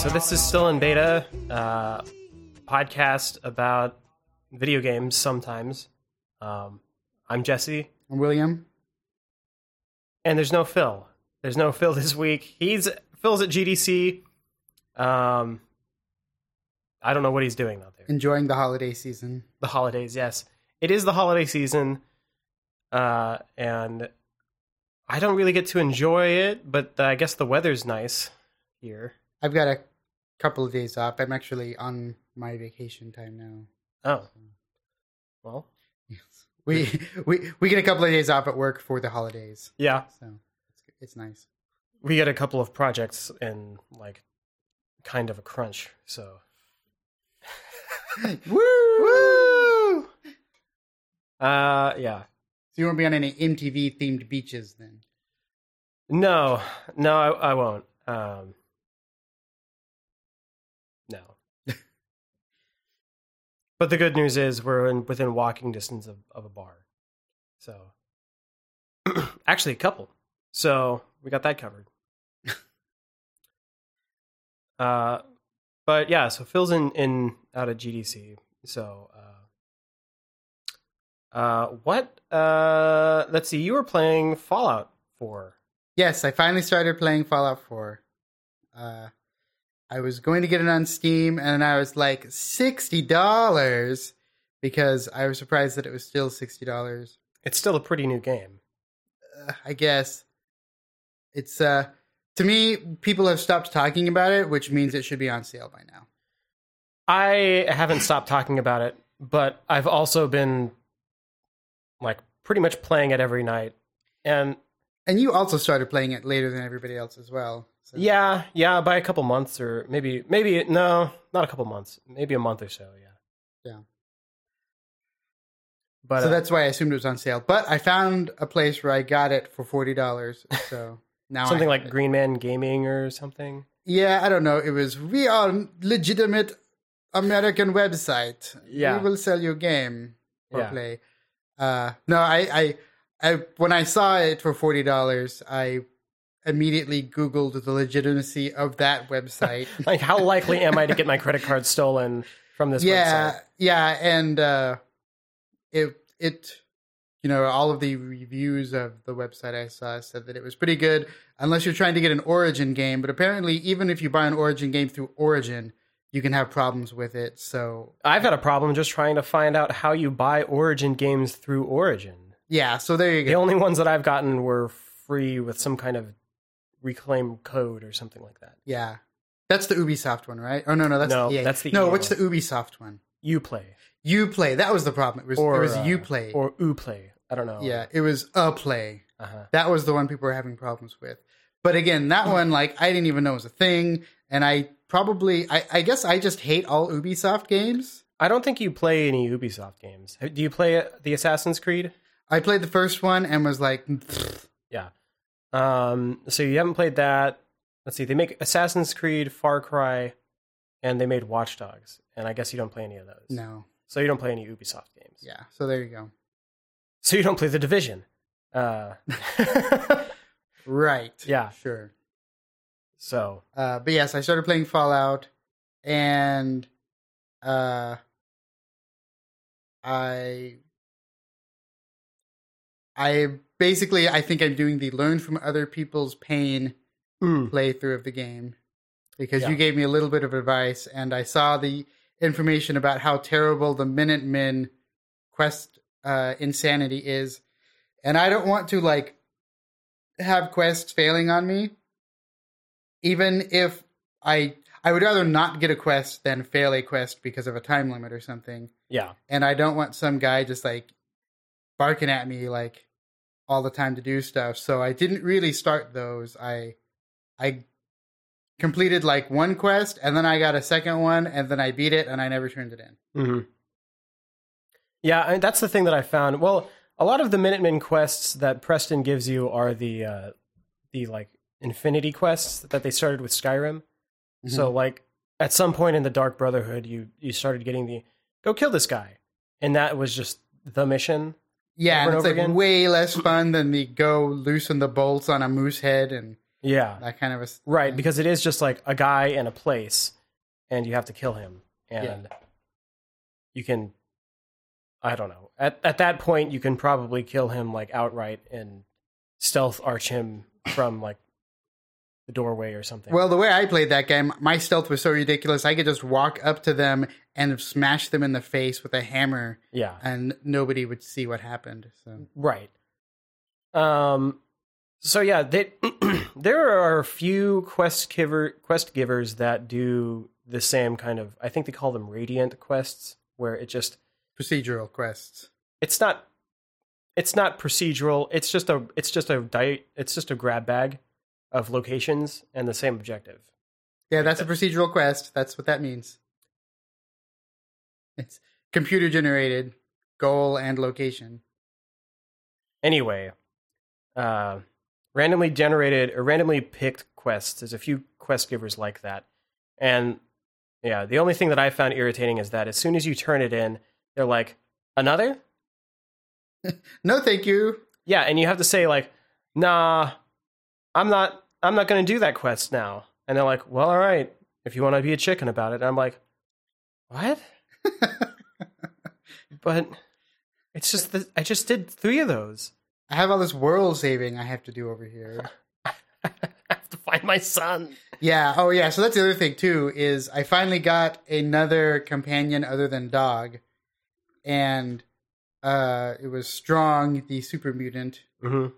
So this is still in beta. Uh, podcast about video games sometimes. Um, I'm Jesse, I'm William. and there's no Phil. There's no Phil this week. He's Phil's at GDC. Um, I don't know what he's doing out there. Enjoying the holiday season. The holidays, yes, it is the holiday season, uh, and I don't really get to enjoy it. But I guess the weather's nice here. I've got a couple of days off. I'm actually on my vacation time now. Oh, well, Yes. We we we get a couple of days off at work for the holidays, yeah. so it's it's nice. we get a couple of projects in like kind of a crunch so Woo! uh yeah So you won't be on any MTV themed beaches then? no no i, I won't um no but the good news is we're in, within walking distance of, of a bar. So actually a couple. So we got that covered. Uh but yeah so phil's in in out of gdc so uh uh what uh let's see you were playing fallout 4 Yes, I finally started playing Fallout 4. Uh, I was going to get it on Steam, and I was like sixty dollars because I was surprised that it was still sixty dollars. it's still a pretty new game uh, I guess it's uh to me people have stopped talking about it, which means it should be on sale by now. I haven't stopped talking about it, but I've also been like pretty much playing it every night. And And you also started playing it later than everybody else as well. So. yeah, yeah, by a couple months or maybe maybe no, not a couple months, maybe a month or so, yeah. Yeah. But so uh, that's why I assumed it was on sale. But I found a place where I got it for forty dollars. So now something like it. Green Man Gaming or something. yeah, I don't know. It was we are legitimate American website. Yeah. we will sell you a game or Yeah. play. Uh, no, I, I, I, when I saw it for forty dollars, I immediately Googled the legitimacy of that website. Like how likely am I to get my credit card stolen from this website? yeah, website? yeah, and uh, it, it, you know, all of the reviews of the website I saw said that it was pretty good, unless you're trying to get an Origin game. But apparently, even if you buy an Origin game through Origin, you can have problems with it. So I've had a problem just trying to find out how you buy Origin games through Origin. Yeah, so there you go. The only ones that I've gotten were free with some kind of reclaim code or something like that. Yeah. That's the Ubisoft one, right? Oh no, no, that's No, the EA. that's the no. EA what's the one. Ubisoft one? Uplay Uplay. That was the problem. It was or it was uh, Uplay. or Uplay. I don't know. yeah, it was a play. Uh-huh. That was the one people were having problems with. But again, that Hmm. one, like, I didn't even know it was a thing, and I probably, I, I guess, I just hate all Ubisoft games. I don't think you play any Ubisoft games. Do you play uh, the Assassin's Creed? I played the first one and was like, "Pfft." Yeah. Um. So you haven't played that. Let's see. They make Assassin's Creed, Far Cry, and they made Watch Dogs. And I guess you don't play any of those. no, So you don't play any Ubisoft games. yeah. So there you go. So you don't play the Division. Uh. Right. Yeah. Sure. so Uh, but yes, I started playing Fallout, and uh, I, I basically I think I'm doing the learn from other people's pain mm, playthrough of the game. Because Yeah. you gave me a little bit of advice, and I saw the information about how terrible the Minutemen quest uh, insanity is, and I don't want to like have quests failing on me, even if I I would rather not get a quest than fail a quest because of a time limit or something, yeah. and I don't want some guy just like barking at me like all the time to do stuff. So I didn't really start those. I I completed like one quest and then I got a second one and then I beat it and I never turned it in. hmm Yeah, and that's the thing that I found. Well, a lot of the Minutemen quests that Preston gives you are the uh, the like Infinity quests that they started with Skyrim. So like at some point in the Dark Brotherhood, you you started getting the go kill this guy, and that was just the mission. Yeah, and it's like again? way less fun than the go loosen the bolts on a moose head and Yeah. that kind of a Right, because it is just like a guy in a place and you have to kill him. And you can I don't know. At at that point you can probably kill him like outright and stealth arch him from like the doorway or something. Well, the way I played that game, my stealth was so ridiculous. I could just walk up to them and smash them in the face with a hammer, yeah. and nobody would see what happened. So Right. Um. So yeah, they, there are a few quest giver quest givers that do the same kind of. I think they call them radiant quests, where it just procedural quests. it's not it's not procedural. It's just a it's just a di- it's just a grab bag of locations and the same objective. Yeah, that's a procedural quest. That's what that means. It's computer generated goal and location. Anyway, uh, randomly generated or randomly picked quests. There's a few quest givers like that, and yeah, the only thing that I found irritating is that as soon as you turn it in, they're like another. No, thank you. Yeah, and you have to say like, "Nah, I'm not. I'm not going to do that quest now." And they're like, "Well, all right, if you want to be a chicken about it." And I'm like, "What?" but it's just that I just did three of those. I have all this world saving I have to do over here. I have to find my son. Yeah. Oh, yeah. So that's the other thing too. Is I finally got another companion other than dog, and uh, it was strong, the super mutant, hmm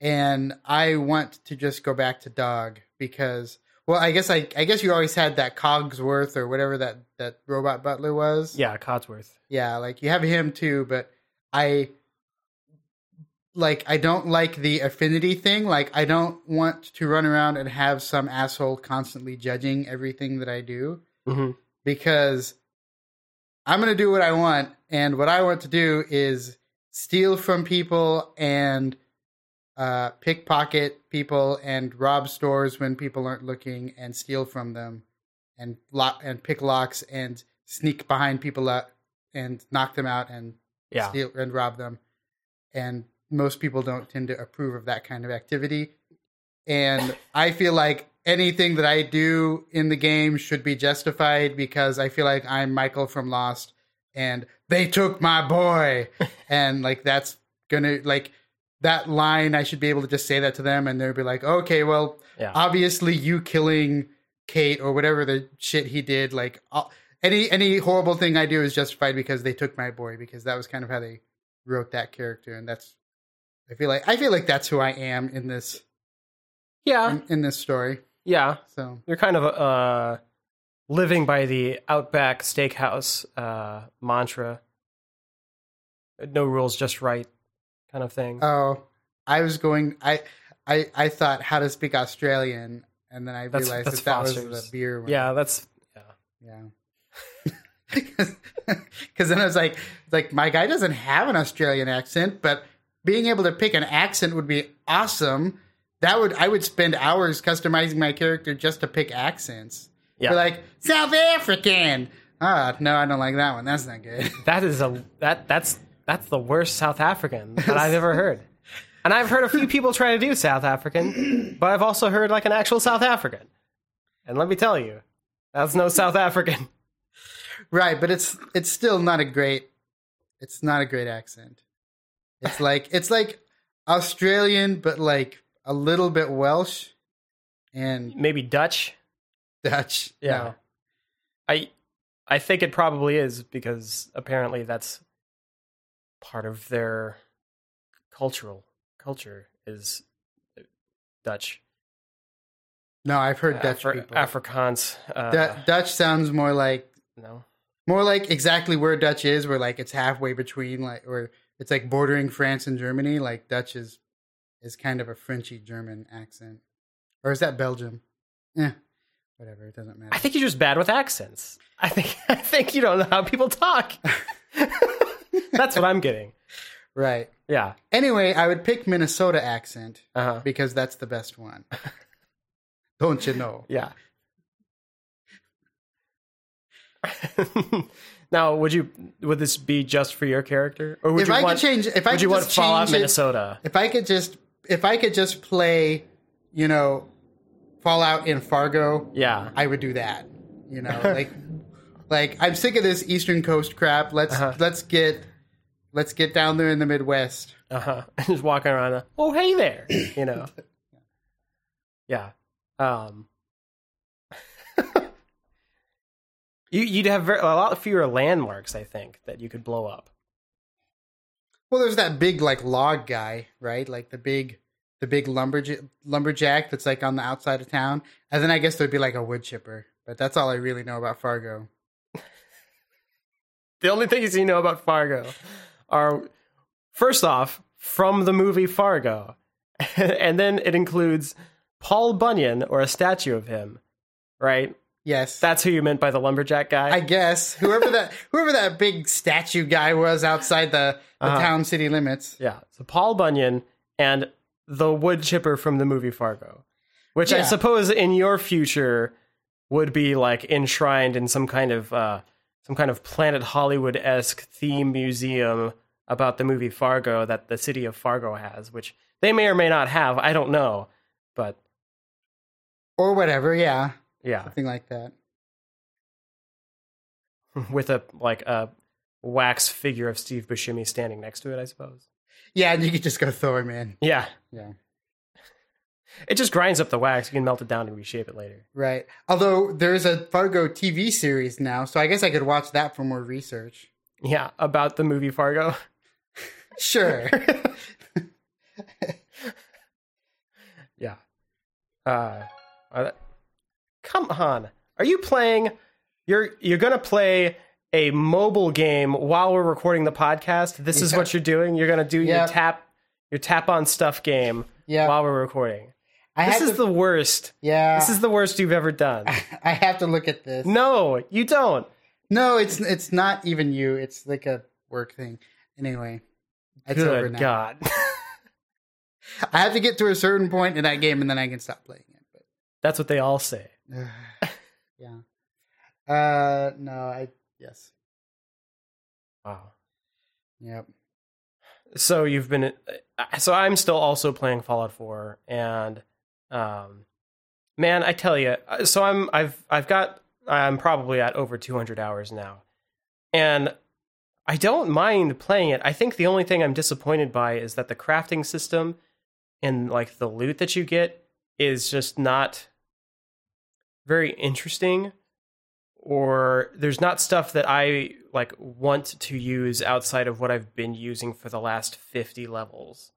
and I want to just go back to dog because, well, I guess I, I guess you always had that Cogsworth or whatever that that robot butler was. Yeah, Codsworth. Yeah, like you have him too, but I like I don't like the affinity thing. Like I don't want to run around and have some asshole constantly judging everything that I do hmm because I'm going to do what I want and what I want to do is steal from people and uh pickpocket people and rob stores when people aren't looking and steal from them and lock and pick locks and sneak behind people and knock them out and Yeah. steal and rob them. And most people don't tend to approve of that kind of activity. And I feel like anything that I do in the game should be justified because I feel like I'm Michael from Lost and they took my boy. and like that's gonna like that line I should be able to just say that to them and they'll be like, Okay, well Yeah. obviously you killing Kate or whatever the shit he did, like I'll, any any horrible thing I do is justified because they took my boy because that was kind of how they wrote that character and that's I feel like I feel like that's who I am in this yeah. in, in this story. Yeah. So You're kind of uh living by the Outback Steakhouse uh mantra. No rules, just right kind of thing. oh, I was going I I I thought how to speak Australian and then I That's- realized that's that that was the beer one. yeah, that's yeah. Yeah. Because then I was like, like my guy doesn't have an Australian accent, but being able to pick an accent would be awesome. That would I would spend hours customizing my character just to pick accents. Yeah. Like South African. Ah, no, I don't like that one. That's not good. That is a that that's that's the worst South African that I've ever heard. And I've heard a few people try to do South African, but I've also heard like an actual South African. And let me tell you, that's no South African. right, but it's it's still not a great. It's not a great accent. It's like it's like Australian, but like a little bit Welsh and Maybe Dutch. Dutch. Yeah. No. I I think it probably is because apparently that's part of their cultural culture is Dutch. No, I've heard Dutch Afri- people. Afrikaans. Uh, Du- Dutch sounds more like no. more like exactly where Dutch is, where like it's halfway between like or it's like bordering France and Germany. Like Dutch is is kind of a Frenchy German accent, or is that Belgium? Yeah, whatever. It doesn't matter. I think you're just bad with accents. I think I think you don't know how people talk. That's what I'm getting. right. Yeah. Anyway, I would pick Minnesota accent Uh-huh. because that's the best one. Don't you know? Yeah. now, would you would this be just for your character, or would If you I want? could change, if I would you want Fallout it- Minnesota? if I could just if I could just play, you know, Fallout in Fargo, Yeah. I would do that. You know, like like I'm sick of this Eastern Coast crap. Let's Uh-huh. let's get let's get down there in the Midwest. Uh huh. Just walking around. oh, hey there. You know. yeah. Um. you you'd have very, a lot fewer landmarks, I think, that you could blow up. Well, there's that big like log guy, right? Like the big the big lumberjack lumberjack that's like on the outside of town. And then I guess there'd be like a wood chipper. But that's all I really know about Fargo. The only things you know about Fargo are, first off, from the movie Fargo, and then it includes Paul Bunyan or a statue of him, right? Yes. That's who you meant by the lumberjack guy. I guess whoever that whoever that big statue guy was outside the, the Uh-huh. town city limits. Yeah. So Paul Bunyan and the wood chipper from the movie Fargo, which I suppose in your future would be like enshrined in some kind of uh, some kind of Planet Hollywood esque theme museum about the movie Fargo that the city of Fargo has, which they may or may not have. I don't know, but Or whatever, yeah. yeah, Something like that. with a like a wax figure of Steve Buscemi standing next to it, I suppose. Yeah, and you could just go throw him in. Yeah, Yeah. It just grinds up the wax. You can melt it down and reshape it later. Right. Although there's a Fargo TV series now, so I guess I could watch that for more research. Yeah, about the movie Fargo. Sure. yeah. Uh, are that- come on. Are you playing? You're you're gonna play a mobile game while we're recording the podcast. This is what you're doing. You're gonna do your tap your tap on stuff game yeah. while we're recording. I This is to, the worst. yeah. This is the worst you've ever done. I have to look at this. No, you don't. No, it's it's not even you. It's like a work thing. Anyway, it's over Good now. God. I have to get to a certain point in that game, and then I can stop playing it. That's what they all say. Yeah. Uh, no, I yes, Wow. yep. so you've been uh, so i'm still also playing fallout 4 and um man i tell you so i'm i've i've got i'm probably at over 200 hours now and i don't mind playing it i think the only thing i'm disappointed by is that the crafting system and like the loot that you get is just not very interesting or there's not stuff that I like want to use outside of what I've been using for the last 50 levels.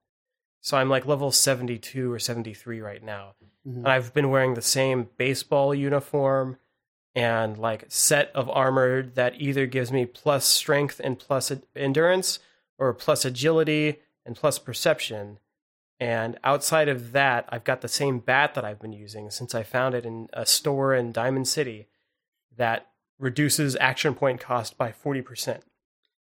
So I'm like level 72 or 73 right now. Mhm. And I've been wearing the same baseball uniform and like set of armor that either gives me plus strength and plus endurance or plus agility and plus perception. And outside of that, I've got the same bat that I've been using since I found it in a store in Diamond City that reduces action point cost by 40%.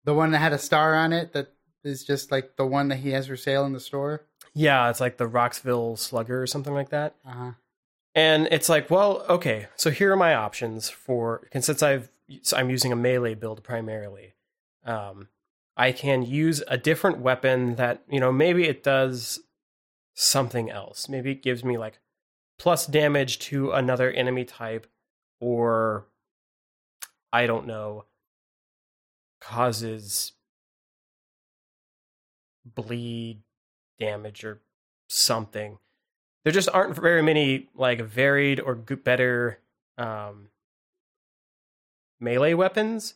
The one that had a star on it that is just like the one that he has for sale in the store. Yeah, it's like the Rockville Slugger or something like that. Uh huh. And it's like, well, okay, so here are my options for and since I've so I'm using a melee build primarily. Um, I can use a different weapon that you know maybe it does something else. Maybe it gives me like plus damage to another enemy type, or I don't know, causes bleed damage or something there just aren't very many like varied or better um, melee weapons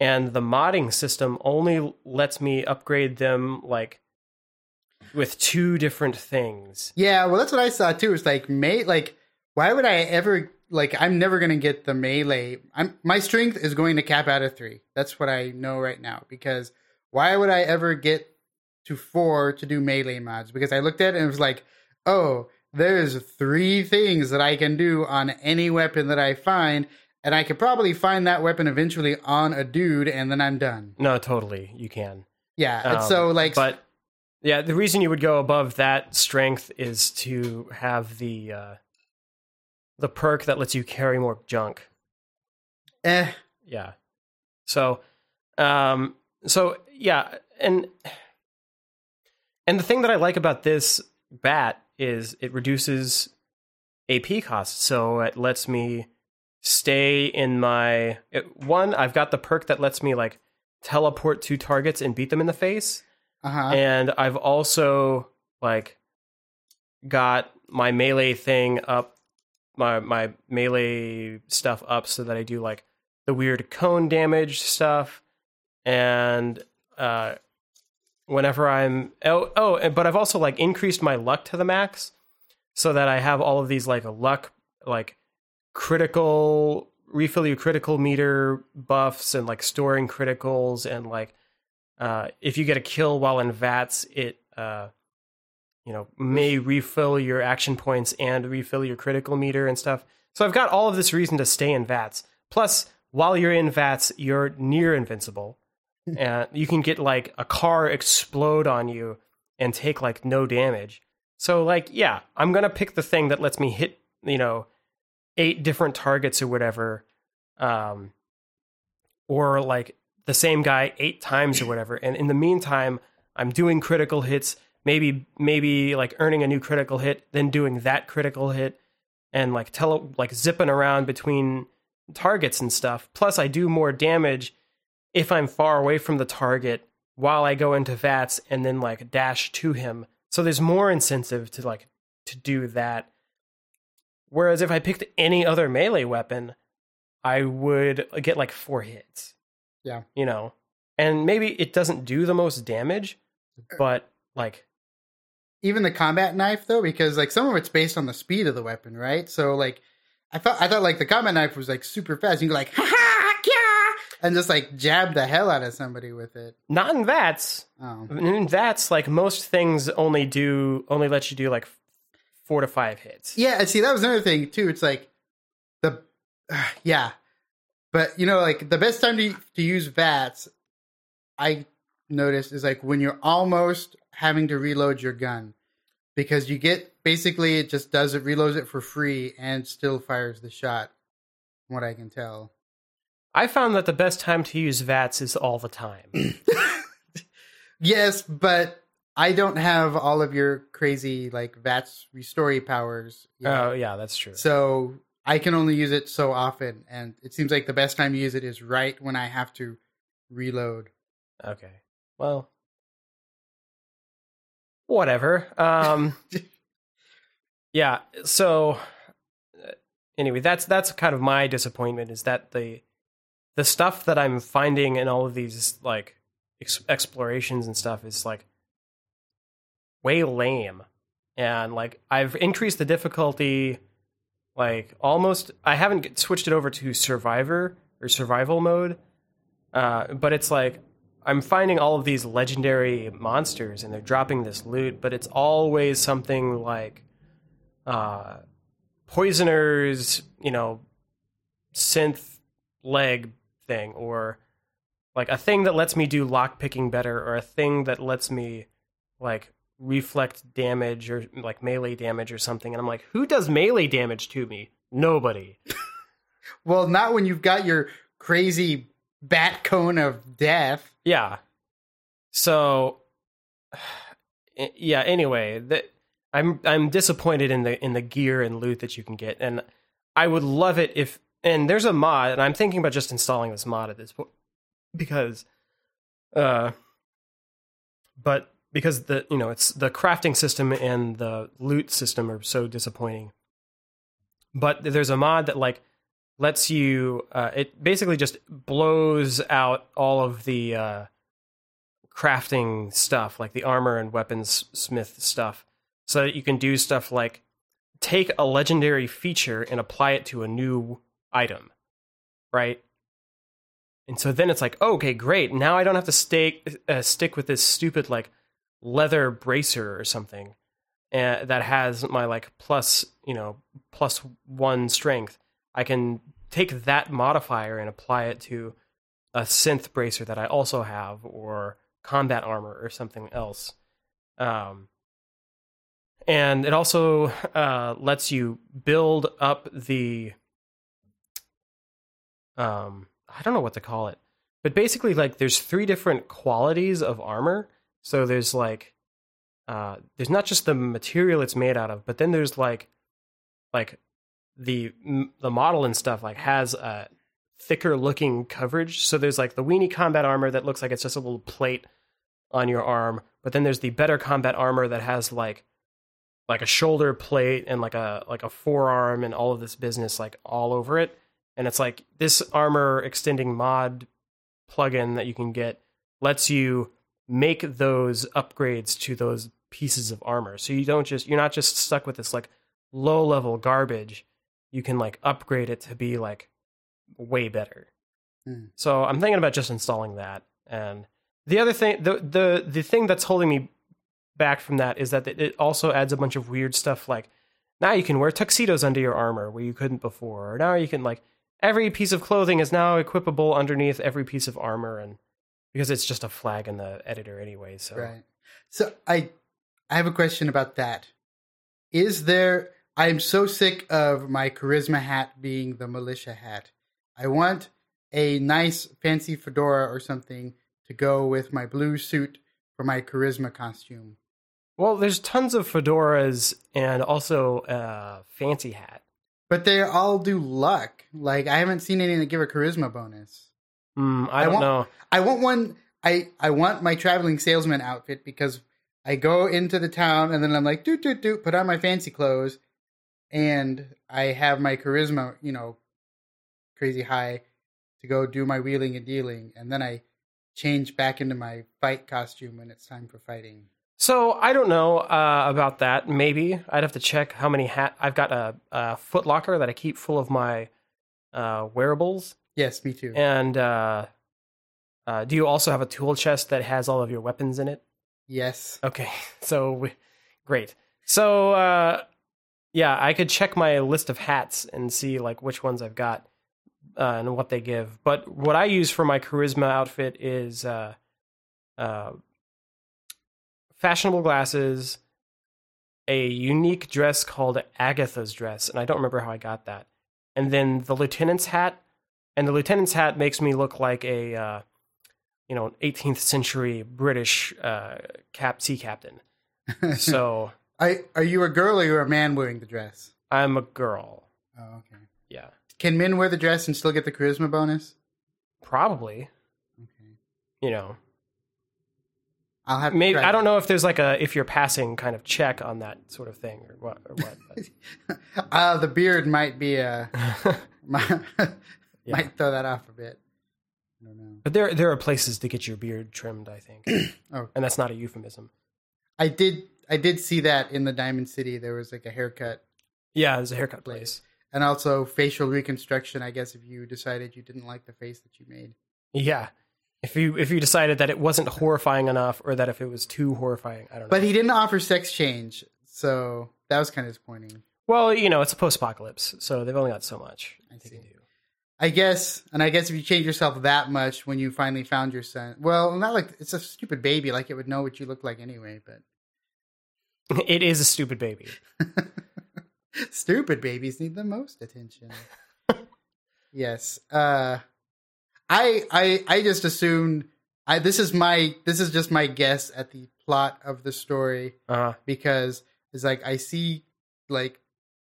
and the modding system only lets me upgrade them like with two different things Yeah, well, that's what I saw too. It's like may like why would I ever like I'm never gonna get the melee. I'm my strength is going to cap out at three. That's what I know right now. Because why would I ever get to four to do melee mods? Because I looked at it and it was like, oh, there's three things that I can do on any weapon that I find, and I could probably find that weapon eventually on a dude, and then I'm done. no totally you can Yeah, Um, so like but yeah the reason you would go above that strength is to have the uh the perk that lets you carry more junk eh, yeah so um so yeah and and the thing that i like about this bat is it reduces AP cost. So it lets me stay in my it, one. I've got the perk that lets me like teleport to targets and beat them in the face, Uh-huh. and I've also like got my melee thing up, my my melee stuff up, so that I do like the weird cone damage stuff, and uh, whenever I'm oh oh, but I've also like increased my luck to the max, so that I have all of these like luck like critical refill your critical meter buffs and like storing criticals and like uh, if you get a kill while in VATS, it uh, you know may refill your action points and refill your critical meter and stuff. So I've got all of this reason to stay in VATS. Plus, while you're in VATS, you're near invincible, and you can get like a car explode on you and take like no damage. So like, yeah, I'm gonna pick the thing that lets me hit you know eight different targets or whatever, um, or like the same guy eight times or whatever. And in the meantime, I'm doing critical hits, maybe maybe like earning a new critical hit, then doing that critical hit, and like tele like zipping around between targets and stuff. Plus, I do more damage if I'm far away from the target while I go into VATS and then like dash to him. So there's more incentive to like to do that. Whereas if I picked any other melee weapon, I would uh, get like four hits. Yeah. You know, and maybe it doesn't do the most damage, uh, but like, even the combat knife though because like some of it's based on the speed of the weapon right so like i thought i thought like the combat knife was like super fast you can go like ha ha and just like jab the hell out of somebody with it. Not in VATS. oh. In VATS, like most things only do, only let you do like four to five hits. yeah and see that was another thing too. It's like the yeah. But you know like the best time to, to use vats i noticed is like when you're almost having to reload your gun. Because you get basically it just does it reloads it for free and still fires the shot from what i can tell I found that the best time to use VATS is all the time. yes but i don't have all of your crazy like vats restory powers. Oh, yeah, that's true. so i can only use it so often and it seems like the best time to use it is right when i have to reload Okay. Well, whatever. Um Yeah, so uh, anyway, that's that's kind of my disappointment is that the the stuff that I'm finding in all of these like ex- explorations and stuff is like way lame. And like I've increased the difficulty like almost I haven't switched it over to survivor or survival mode. Uh, but it's like I'm finding all of these legendary monsters and they're dropping this loot, but it's always something like uh, poisoners, you know, synth leg thing, or like a thing that lets me do lock picking better, or a thing that lets me like reflect damage or like melee damage or something. And I'm like, who does melee damage to me? Nobody. well not when you've got your crazy bat cone of death Yeah. So yeah, anyway, that I'm I'm disappointed in the in the gear and loot that you can get and I would love it if and there's a mod and I'm thinking about just installing this mod at this point because uh but because the you know it's the crafting system and the loot system are so disappointing. But there's a mod that like lets you uh, it basically just blows out all of the uh, crafting stuff like the armor and weapons smith stuff so that you can do stuff like take a legendary feature and apply it to a new item right and so then it's like okay great now i don't have to stay, uh, stick with this stupid like leather bracer or something uh, that has my like plus you know plus one strength I can take that modifier and apply it to a synth bracer that I also have, or combat armor, or something else. Um, and it also uh, lets you build up the. Um, I don't know what to call it, but basically, like, there's three different qualities of armor. So there's like, uh, there's not just the material it's made out of, but then there's like like the the model and stuff like has a thicker looking coverage. So there's like the weenie combat armor that looks like it's just a little plate on your arm, but then there's the better combat armor that has like like a shoulder plate and like a like a forearm and all of this business like all over it. And it's like this armor extending mod plugin that you can get lets you make those upgrades to those pieces of armor. So you don't just you're not just stuck with this like low level garbage. You can like upgrade it to be like way better. Hmm. So I'm thinking about just installing that. And the other thing the the the thing that's holding me back from that is that it also adds a bunch of weird stuff like now you can wear tuxedos under your armor where you couldn't before or now you can like every piece of clothing is now equipable underneath every piece of armor and because it's just a flag in the editor anyway so Right. So I I have a question about that. Is there I'm so sick of my charisma hat being the militia hat. I want a nice fancy fedora or something to go with my blue suit for my charisma costume. well there's tons of fedoras and also a fancy hat But they all do luck. Like I haven't seen any that give a charisma bonus. Hmm, i I don't want- know I want one. I I want my traveling salesman outfit because I go into the town and then I'm like, doot doot doot, put on my fancy clothes, and I have my charisma, you know, crazy high to go do my wheeling and dealing, and then I change back into my fight costume when it's time for fighting. So I don't know uh, about that. Maybe I'd have to check how many hat I've got a, a foot locker that I keep full of my uh, wearables. Yes, me too. And uh, uh, do you also have a tool chest that has all of your weapons in it? yes. Okay, so we, great. So uh, yeah, I could check my list of hats and see like which ones I've got uh, and what they give. But what I use for my charisma outfit is uh, uh, fashionable glasses, a unique dress called Agatha's dress, and I don't remember how I got that. And then the lieutenant's hat, and the lieutenant's hat makes me look like a uh, you know 18th century British uh, cap sea captain. So I are you a girl or a man wearing the dress? I'm a girl. Oh, okay. Yeah, Can men wear the dress and still get the charisma bonus? probably. Okay. You know, I'll have maybe I don't know if there's like a if you're passing kind of check on that sort of thing or what or what. Uh, the beard might be a might, Yeah. might throw that off a bit. I don't know. But there there are places to get your beard trimmed, I think, Oh, and that's not a euphemism. I did. I did see that in the Diamond City. There was like a haircut Yeah, there's a haircut place. and also facial reconstruction. I guess if you decided you didn't like the face that you made. Yeah, if you if you decided that it wasn't horrifying enough, or that if it was too horrifying, I don't know. But he didn't offer sex change, so that was kind of disappointing. well, you know, it's a post-apocalypse, so they've only got so much I see. do. I guess, and I guess if you change yourself that much when you finally found your son, well, not like it's a stupid baby, like it would know what you look like anyway. But It is a stupid baby. Stupid babies need the most attention. yes. Uh I I I just assumed I this is my this is just my guess at the plot of the story Uh, because it's like I see like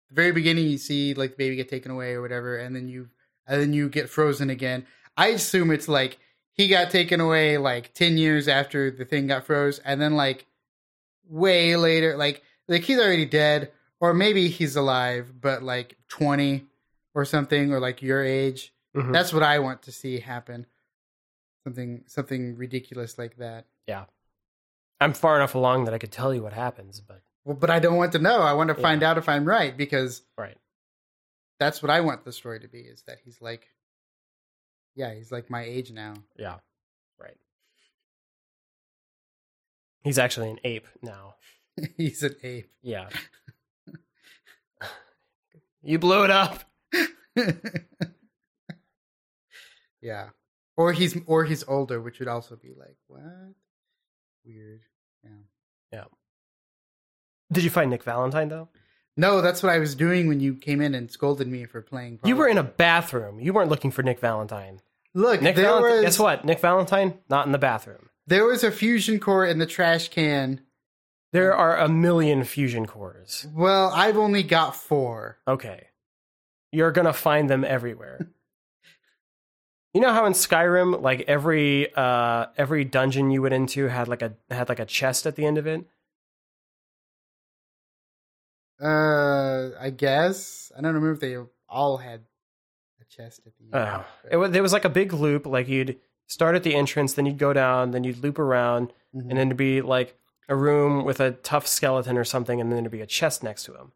the very beginning you see like the baby get taken away or whatever and then you and then you get frozen again. I assume it's like he got taken away like 10 years after the thing got froze and then like way later like like he's already dead or maybe he's alive but like 20 or something or like your age. Mhm. That's what I want to see happen. Something something ridiculous like that. Yeah. I'm far enough along that I could tell you what happens, but Well, but I don't want to know. I want to Yeah. find out if I'm right because right. that's what I want the story to be is that he's like yeah, he's like my age now. Yeah. Right. He's actually an ape now. he's an ape. Yeah. you blew it up. Yeah. Or he's or he's older, which would also be like, what? Weird. Yeah. Yeah. Did you find Nick Valentine though? No, that's what I was doing when you came in and scolded me for playing. You were in a bathroom. You weren't looking for Nick Valentine. Look, Nick there Valentine. was Guess what? Nick Valentine not in the bathroom. there was a fusion core in the trash can There are a million fusion cores. Well, I've only got four. Okay. You're going to find them everywhere. you know how in Skyrim like every uh every dungeon you went into had like a had like a chest at the end of it? Uh, I guess I don't remember if they all had a chest at the end. Oh. It was, there was like a big loop like you'd start at the entrance, then you'd go down, then you'd loop around, Mhm. and then there'd be like a room with a tough skeleton or something, and then there'd be a chest next to him.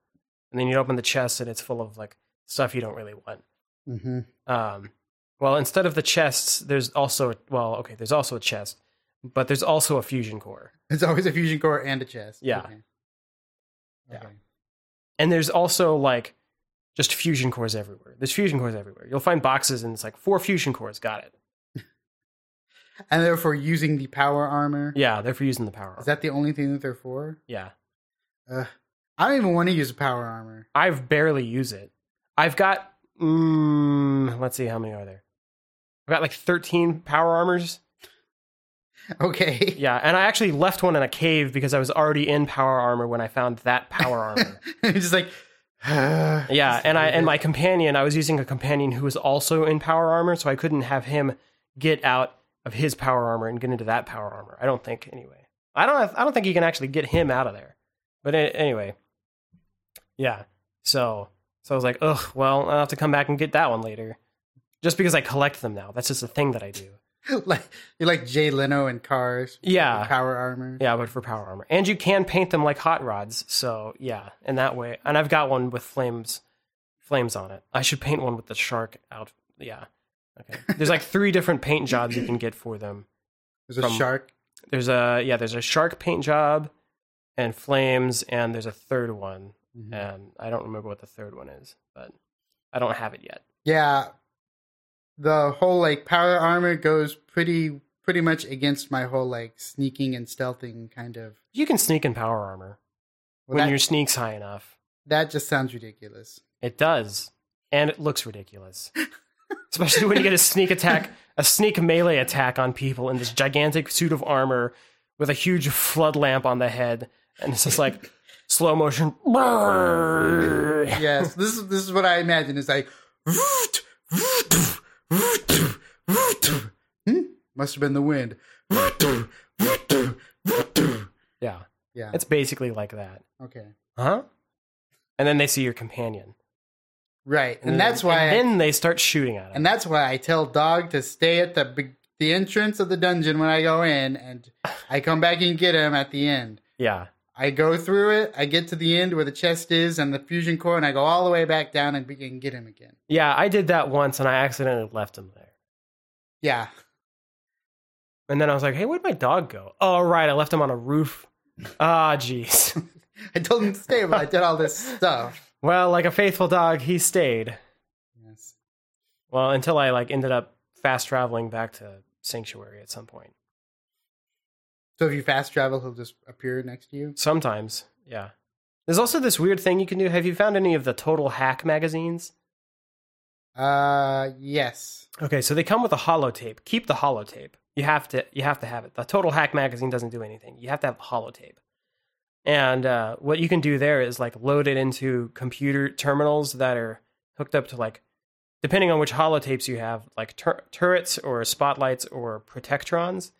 And then you'd open the chest, and it's full of like stuff you don't really want. Mhm. Um, well, instead of the chests, there's also well, okay, there's also a chest, but there's also a fusion core, It's always a fusion core and a chest. Yeah. Okay. Yeah. Okay. and there's also like just fusion cores everywhere. There's fusion cores everywhere. You'll find boxes, and it's like four fusion cores. Got it. And therefore, using the power armor. Yeah, they're for using the power. Armor. Is that the only thing that they're for? yeah, Uh, I don't even want to use a power armor. I've barely used it. I've got mm, let's see how many are there. I've got like 13 power armors. Okay. Yeah, and I actually left one in a cave because I was already in power armor when I found that power armor. It's just like. Yeah, and I and my companion, I was using a companion who was also in power armor, so I couldn't have him get out of his power armor and get into that power armor. I don't think anyway. I don't have, I don't think you can actually get him out of there. But anyway, yeah. So so I was like, ugh. Well, I'll have to come back and get that one later, just because I collect them now. That's just a thing that I do. like you're like Jay Leno in Cars. Yeah. Power armor. Yeah, but for power armor. And you can paint them like hot rods. So yeah, in that way. And I've got one with flames flames on it. I should paint one with the shark out yeah. Okay. There's like three different paint jobs you can get for them. There's a shark. There's a yeah, there's a shark paint job and flames and there's a third one. Mhm. And I don't remember what the third one is, but I don't have it yet. Yeah. The whole like power armor goes pretty pretty much against my whole like sneaking and stealthing kind of. You can sneak in power armor Well, when that, your sneak's high enough. that just sounds ridiculous. It does. And it looks ridiculous. Especially when you get a sneak attack, a sneak melee attack on people in this gigantic suit of armor with a huge flood lamp on the head. And it's just like slow motion. yes, this is this is what I imagine. It's like hmm? must have been the wind. Yeah. Yeah. It's basically like that. Okay. Huh? And then they see your companion. Right. And that's why I, And then they start shooting at him. and that's why I tell dog to stay at the the entrance of the dungeon when I go in and I come back and get him at the end. yeah. I go through it, I get to the end where the chest is and the fusion core and I go all the way back down and begin get him again. Yeah, I did that once and I accidentally left him there. Yeah. And then I was like, hey, where'd my dog go? Oh, right. I left him on a roof. Ah, jeez. I told him to stay, but I did all this stuff. Well, like a faithful dog, he stayed. Yes. Well, until I like ended up fast traveling back to Sanctuary at some point. So if you fast travel, he'll just appear next to you. Sometimes, yeah. There's also this weird thing you can do. Have you found any of the Total Hack magazines? Uh, yes. Okay, so they come with a holotape. Keep the holotape. You have to you have to have it. The Total Hack magazine doesn't do anything. You have to have the holotape. And uh, what you can do there is like load it into computer terminals that are hooked up to like, depending on which holotapes you have, like tur- turrets or spotlights or protectrons.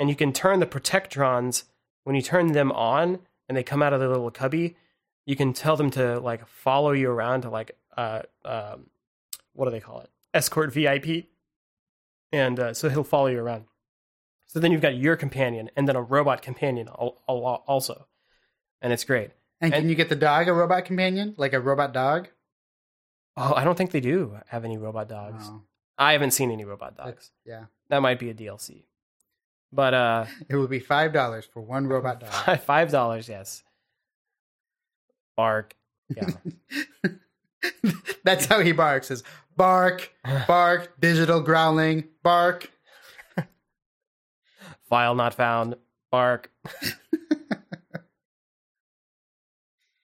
And you can turn the protectrons when you turn them on and they come out of the little cubby. You can tell them to like follow you around to like uh um, what do they call it? Escort VIP. And uh, so he'll follow you around. So then you've got your companion and then a robot companion al- al- also. And it's great. And can And- you get the dog a robot companion, like a robot dog? Oh, I don't think they do have any robot dogs. Oh, I haven't seen any robot dogs. that's, yeah. That might be a DLC. But uh It will be five dollars for one robot dog. five dollars, yes. Bark. Yeah. That's how he barks: is bark, bark, digital growling, bark. File not found. Bark.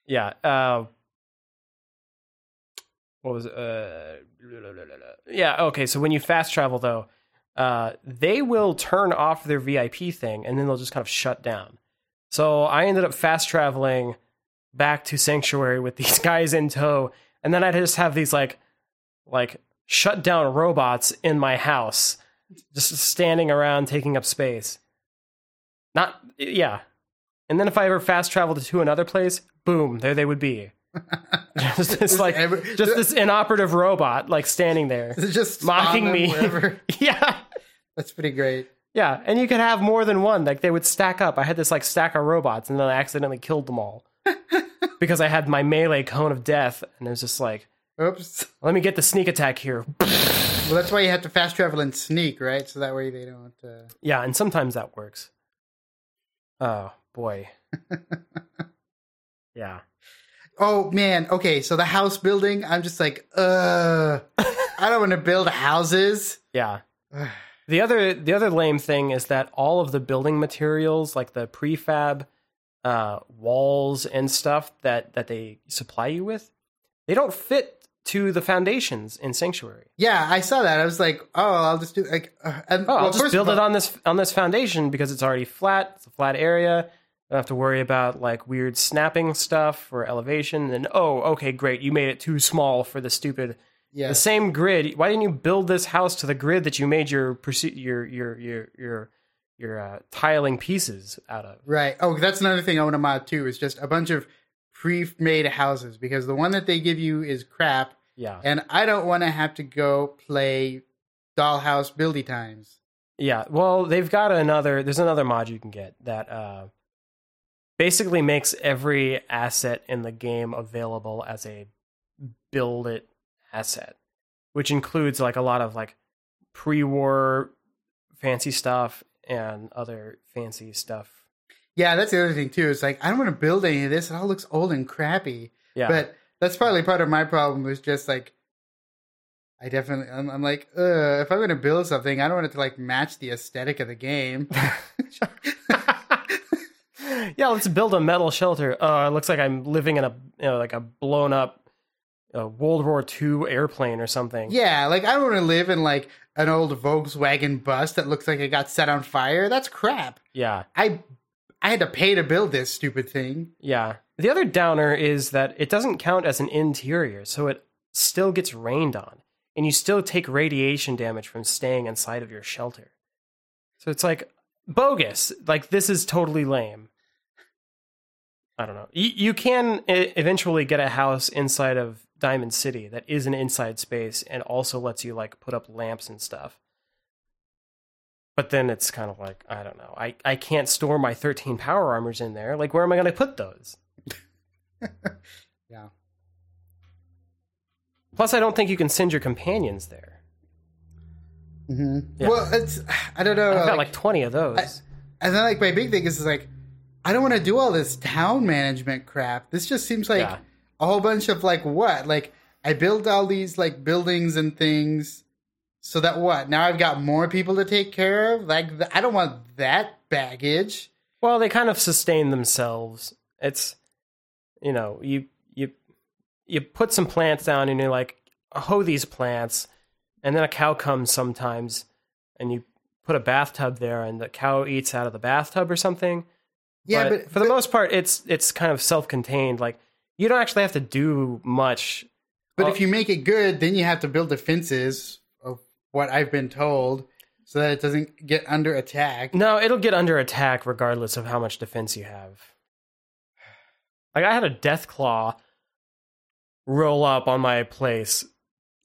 yeah. Uh, what was it? Uh, yeah. Okay. So when you fast travel, though, uh, they will turn off their VIP thing, and then they'll just kind of shut down. So I ended up fast traveling back to Sanctuary with these guys in tow, and then I'd just have these like like shut down robots in my house, just standing around taking up space. Not yeah. And then if I ever fast traveled to another place, boom, there they would be. just this like every- just this inoperative robot like standing there just mocking me. yeah. That's pretty great. Yeah, and you could have more than one. Like they would stack up. I had this like stack of robots, and then I accidentally killed them all because I had my melee cone of death, and it was just like, Oops. let me get the sneak attack here. Well, that's why you have to fast travel and sneak, right? So that way they don't. Uh... Yeah, and sometimes that works. Oh boy. yeah. Oh man. Okay, so the house building, I'm just like, uh, I don't want to build houses. Yeah. The other the other lame thing is that all of the building materials, like the prefab uh, walls and stuff that that they supply you with, they don't fit to the foundations in Sanctuary. Yeah, I saw that. I was like, oh, I'll just do like, uh, and, Oh, well, I'll just build it on this on this foundation because it's already flat. It's a flat area. I don't have to worry about like weird snapping stuff or elevation. And oh, okay, great, you made it too small for the stupid Yeah, the same grid. Why didn't you build this house to the grid that you made your your your your your your uh, tiling pieces out of? right. Oh, that's another thing I want to mod too. Is just a bunch of pre-made houses because the one that they give you is crap, Yeah, and I don't want to have to go play Dollhouse Buildy Times. yeah. Well, they've got another. There's another mod you can get that uh, basically makes every asset in the game available as a build it asset, which includes like a lot of like pre-war fancy stuff and other fancy stuff. Yeah, that's the other thing too. It's like I don't want to build any of this. It all looks old and crappy. Yeah, But that's probably part of my problem. Was just like I definitely. I'm, I'm like, uh, if I'm going to build something, I don't want it to like match the aesthetic of the game. yeah, let's build a metal shelter. Uh, it looks like I'm living in a you know like a blown up uh, World War II airplane or something. yeah, like I don't want to live in like an old Volkswagen bus that looks like it got set on fire. That's crap. yeah, I I had to pay to build this stupid thing. yeah. The other downer is that it doesn't count as an interior, so it still gets rained on, and you still take radiation damage from staying inside of your shelter. So it's like bogus. Like this is totally lame. I don't know. You, you can eventually get a house inside of Diamond City that is an inside space and also lets you like put up lamps and stuff. But then it's kind of like I don't know. I I can't store my 13 power armors in there. Like where am I going to put those? Yeah. Plus, I don't think you can send your companions there. Mm-hmm. Yeah. Well, it's I don't know. I've got like- like 20 of those. And then like my big thing is, is like I don't want to do all this town management crap. This just seems like Yeah. A whole bunch of like what? Like I build all these like buildings and things so that what? Now I've got more people to take care of? Like th- I don't want that baggage. Well, they kind of sustain themselves. It's you know, you you you put some plants down and you're like, hoe these plants, and then a cow comes sometimes and you put a bathtub there and the cow eats out of the bathtub or something. Yeah, but, but, for the most part it's it's kind of self-contained. Like you don't actually have to do much. but well- if you make it good, then you have to build defenses of what I've been told so that it doesn't get under attack. No, it'll get under attack regardless of how much defense you have. Like I had a Deathclaw roll up on my place,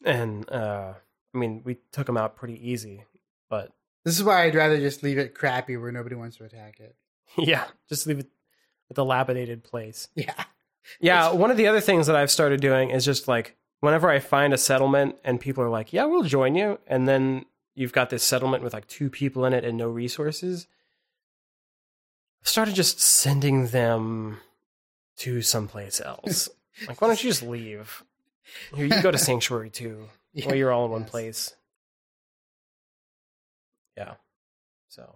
and uh, I mean we took him out pretty easy. But This is why I'd rather just leave it crappy where nobody wants to attack it. yeah, just leave it a dilapidated place. Yeah. Yeah, one of the other things that I've started doing is just like whenever I find a settlement and people are like, "Yeah, we'll join you," and then you've got this settlement with like two people in it and no resources. I started just sending them to someplace else. like, why don't you just leave? Here, you go to Sanctuary too. Yeah. Well, you're all in one Yes. place. Yeah. So.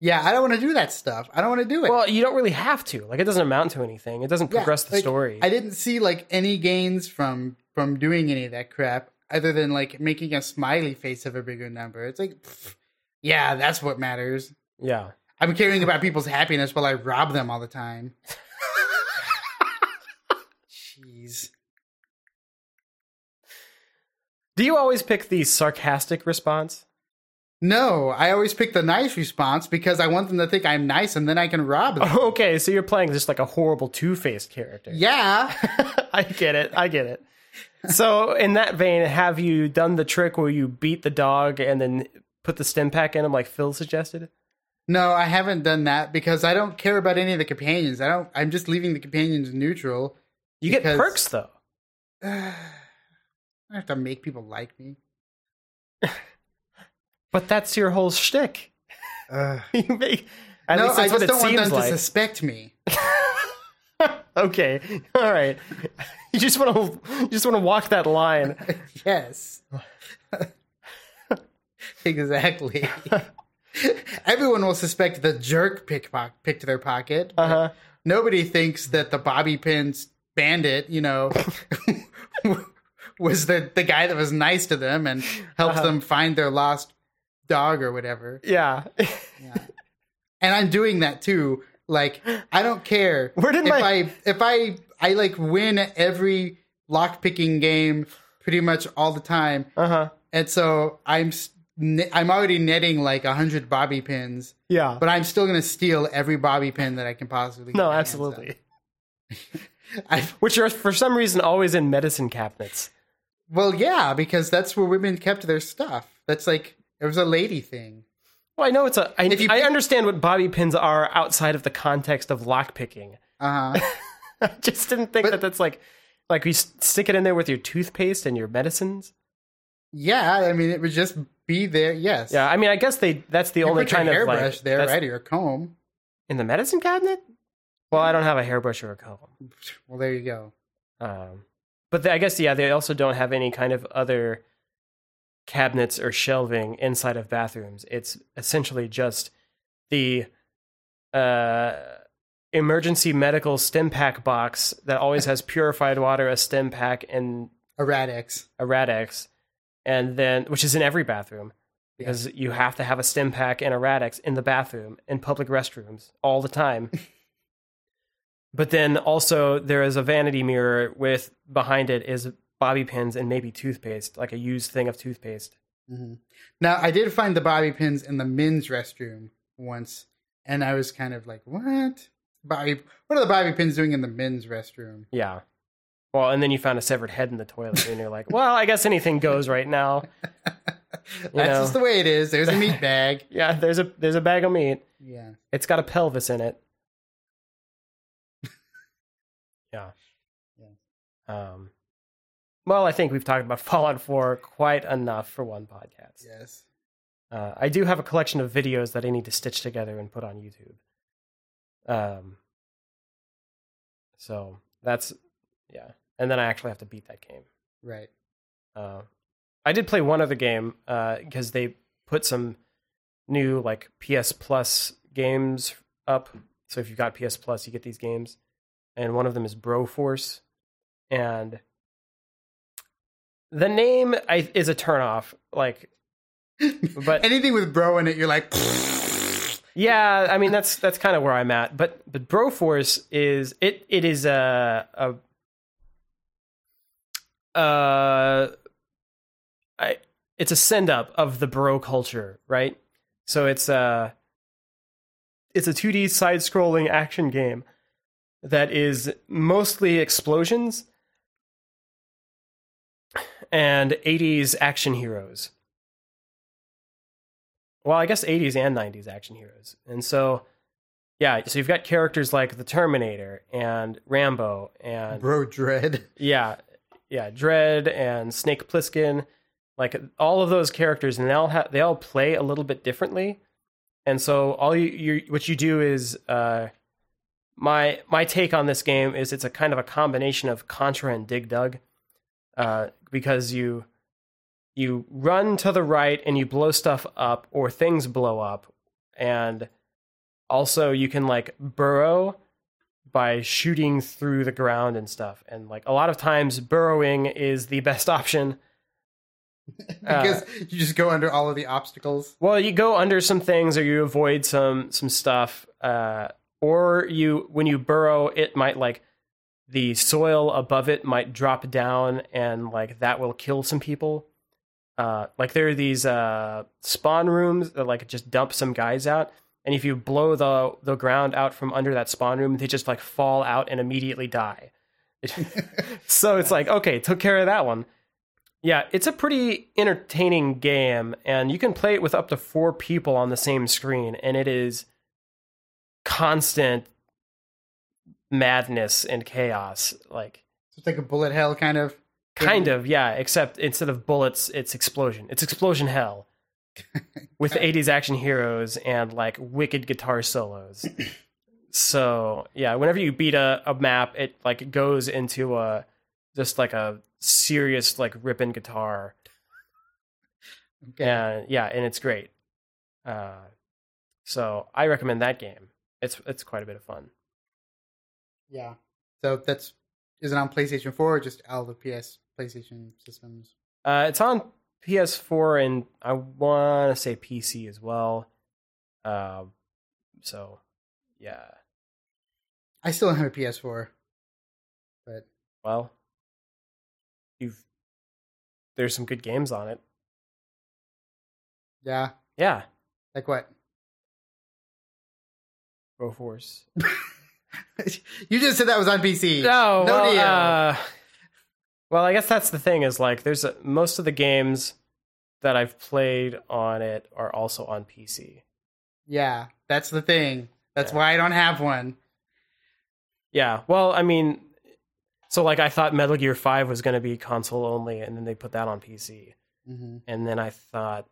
Yeah, I don't want to do that stuff. I don't want to do it. Well, you don't really have to. Like, it doesn't amount to anything. It doesn't Yeah, progress the like, story. I didn't see like any gains from from doing any of that crap other than like making a smiley face of a bigger number. It's like pff, yeah, that's what matters. yeah. I'm caring about people's happiness while I rob them all the time. Jeez. Do you always pick the sarcastic response? No, I always pick the nice response because I want them to think I'm nice and then I can rob them. Okay, so you're playing just like a horrible two faced character. Yeah. I get it. I get it. So, in that vein, have you done the trick where you beat the dog and then put the Stimpak in him, like Phil suggested? No, I haven't done that because I don't care about any of the companions. I don't. I'm just leaving the companions neutral. You get perks though. I have to make people like me. But that's your whole shtick. Ugh. You make, at no, least I that's what just it don't want them seems to suspect me. okay, all right. You just want to, you just want to walk that line. yes. exactly. Everyone will suspect the jerk pickpock picked their pocket. Uh huh. Nobody thinks that the bobby pins bandit, you know, was the the guy that was nice to them and helped Uh-huh. them find their lost dog or whatever. Yeah. And I'm doing that too. Like I don't care Where did if my- I if I I like win every lock picking game pretty much all the time, Uh huh. and so I'm I'm already netting like a hundred bobby pins, Yeah. but I'm still gonna steal every bobby pin that I can possibly. no, absolutely. I, Which are for some reason always in medicine cabinets. well, yeah, because that's where women kept their stuff. That's like it was a lady thing. Well, I know it's a. I, If you I understand what bobby pins are outside of the context of lock picking. Uh huh. I just didn't think But- that that's like, like you s- stick it in there with your toothpaste and your medicines. yeah, I mean it would just be there. Yes. Yeah, I mean, I guess they. That's the You only put your kind of hairbrush like there, that's- right, or your comb. in the medicine cabinet. Well, I don't have a hairbrush or a comb. Well, there you go. Um, but they, I guess yeah, they also don't have any kind of other cabinets or shelving inside of bathrooms. It's essentially just the uh, emergency medical Stimpak box that always has purified water, a Stimpak, and a Rad-X, and then which is in every bathroom because you have to have a Stimpak and a Rad-X in the bathroom in public restrooms all the time. but then also there is a vanity mirror with behind it is bobby pins and maybe toothpaste, like a used thing of toothpaste. hmm Now, I did find the bobby pins in the men's restroom once, and I was kind of like, "What? Bobby? What are the bobby pins doing in the men's restroom?" Yeah. Well, and then you found a severed head in the toilet, and you're like, "Well, I guess anything goes right now." That's know. just the way it is. There's a meat bag. Yeah, there's a there's a bag of meat. Yeah. It's got a pelvis in it. Yeah. yeah. Um, well, I think we've talked about Fallout 4 quite enough for one podcast. Yes. Uh, I do have a collection of videos that I need to stitch together and put on YouTube. Um, so that's yeah, and then I actually have to beat that game. Right. Uh, I did play one other game because they put some new like PS Plus games up. So if you've got PS Plus, you get these games, and one of them is Broforce, and the name I, is a turnoff. Like, but Anything with bro in it, you're like, yeah, I mean that's that's kind of where I'm at. But but Broforce is it it is a a uh I it's a send up of the bro culture, right? So it's a it's a 2D side scrolling action game that is mostly explosions and 80s action heroes. Well, I guess 80s and 90s action heroes. And so, yeah, so you've got characters like the Terminator and Rambo and Bro Dredd. yeah, yeah, Dredd and Snake Plissken, like all of those characters, and they all have they all play a little bit differently. And so all you, you what you do is uh, my my take on this game is it's a kind of a combination of Contra and Dig Dug, uh, because you you run to the right and you blow stuff up or things blow up, and also you can like burrow by shooting through the ground and stuff. And like a lot of times, burrowing is the best option. because you just go under all of the obstacles. Well, you go under some things, or you avoid some some stuff, uh, or you when you burrow, it might like the soil above it might drop down, and like that will kill some people. Uh, like there are these uh, spawn rooms that like just dump some guys out, and if you blow the the ground out from under that spawn room, they just like fall out and immediately die. so it's like okay, took care of that one. Yeah, it's a pretty entertaining game, and you can play it with up to four people on the same screen, and it is constant madness and chaos. Like, It's like a bullet hell kind of. kind of, yeah, except instead of bullets, it's explosion. It's explosion hell with 80s action heroes and like wicked guitar solos. so, yeah, whenever you beat a, a map, it like goes into a just like a serious like ripping guitar Okay. and yeah and it's great uh so i recommend that game it's it's quite a bit of fun Yeah. So that's is it on PlayStation 4 or just all the PS PlayStation systems? uh it's on ps4 and i want to say pc as well um so yeah I still don't have a PS4. But well you've there's some good games on it yeah. yeah Like what? Broforce. you just said that was on PC. No, no well, deal. uh, well, I guess that's the thing is like there's a, most of the games that I've played on it are also on PC. yeah, that's the thing. That's Yeah. why I don't have one. Yeah, well, I mean, so like I thought Metal Gear Five was going to be console only, and then they put that on PC, Mm-hmm. and then I thought,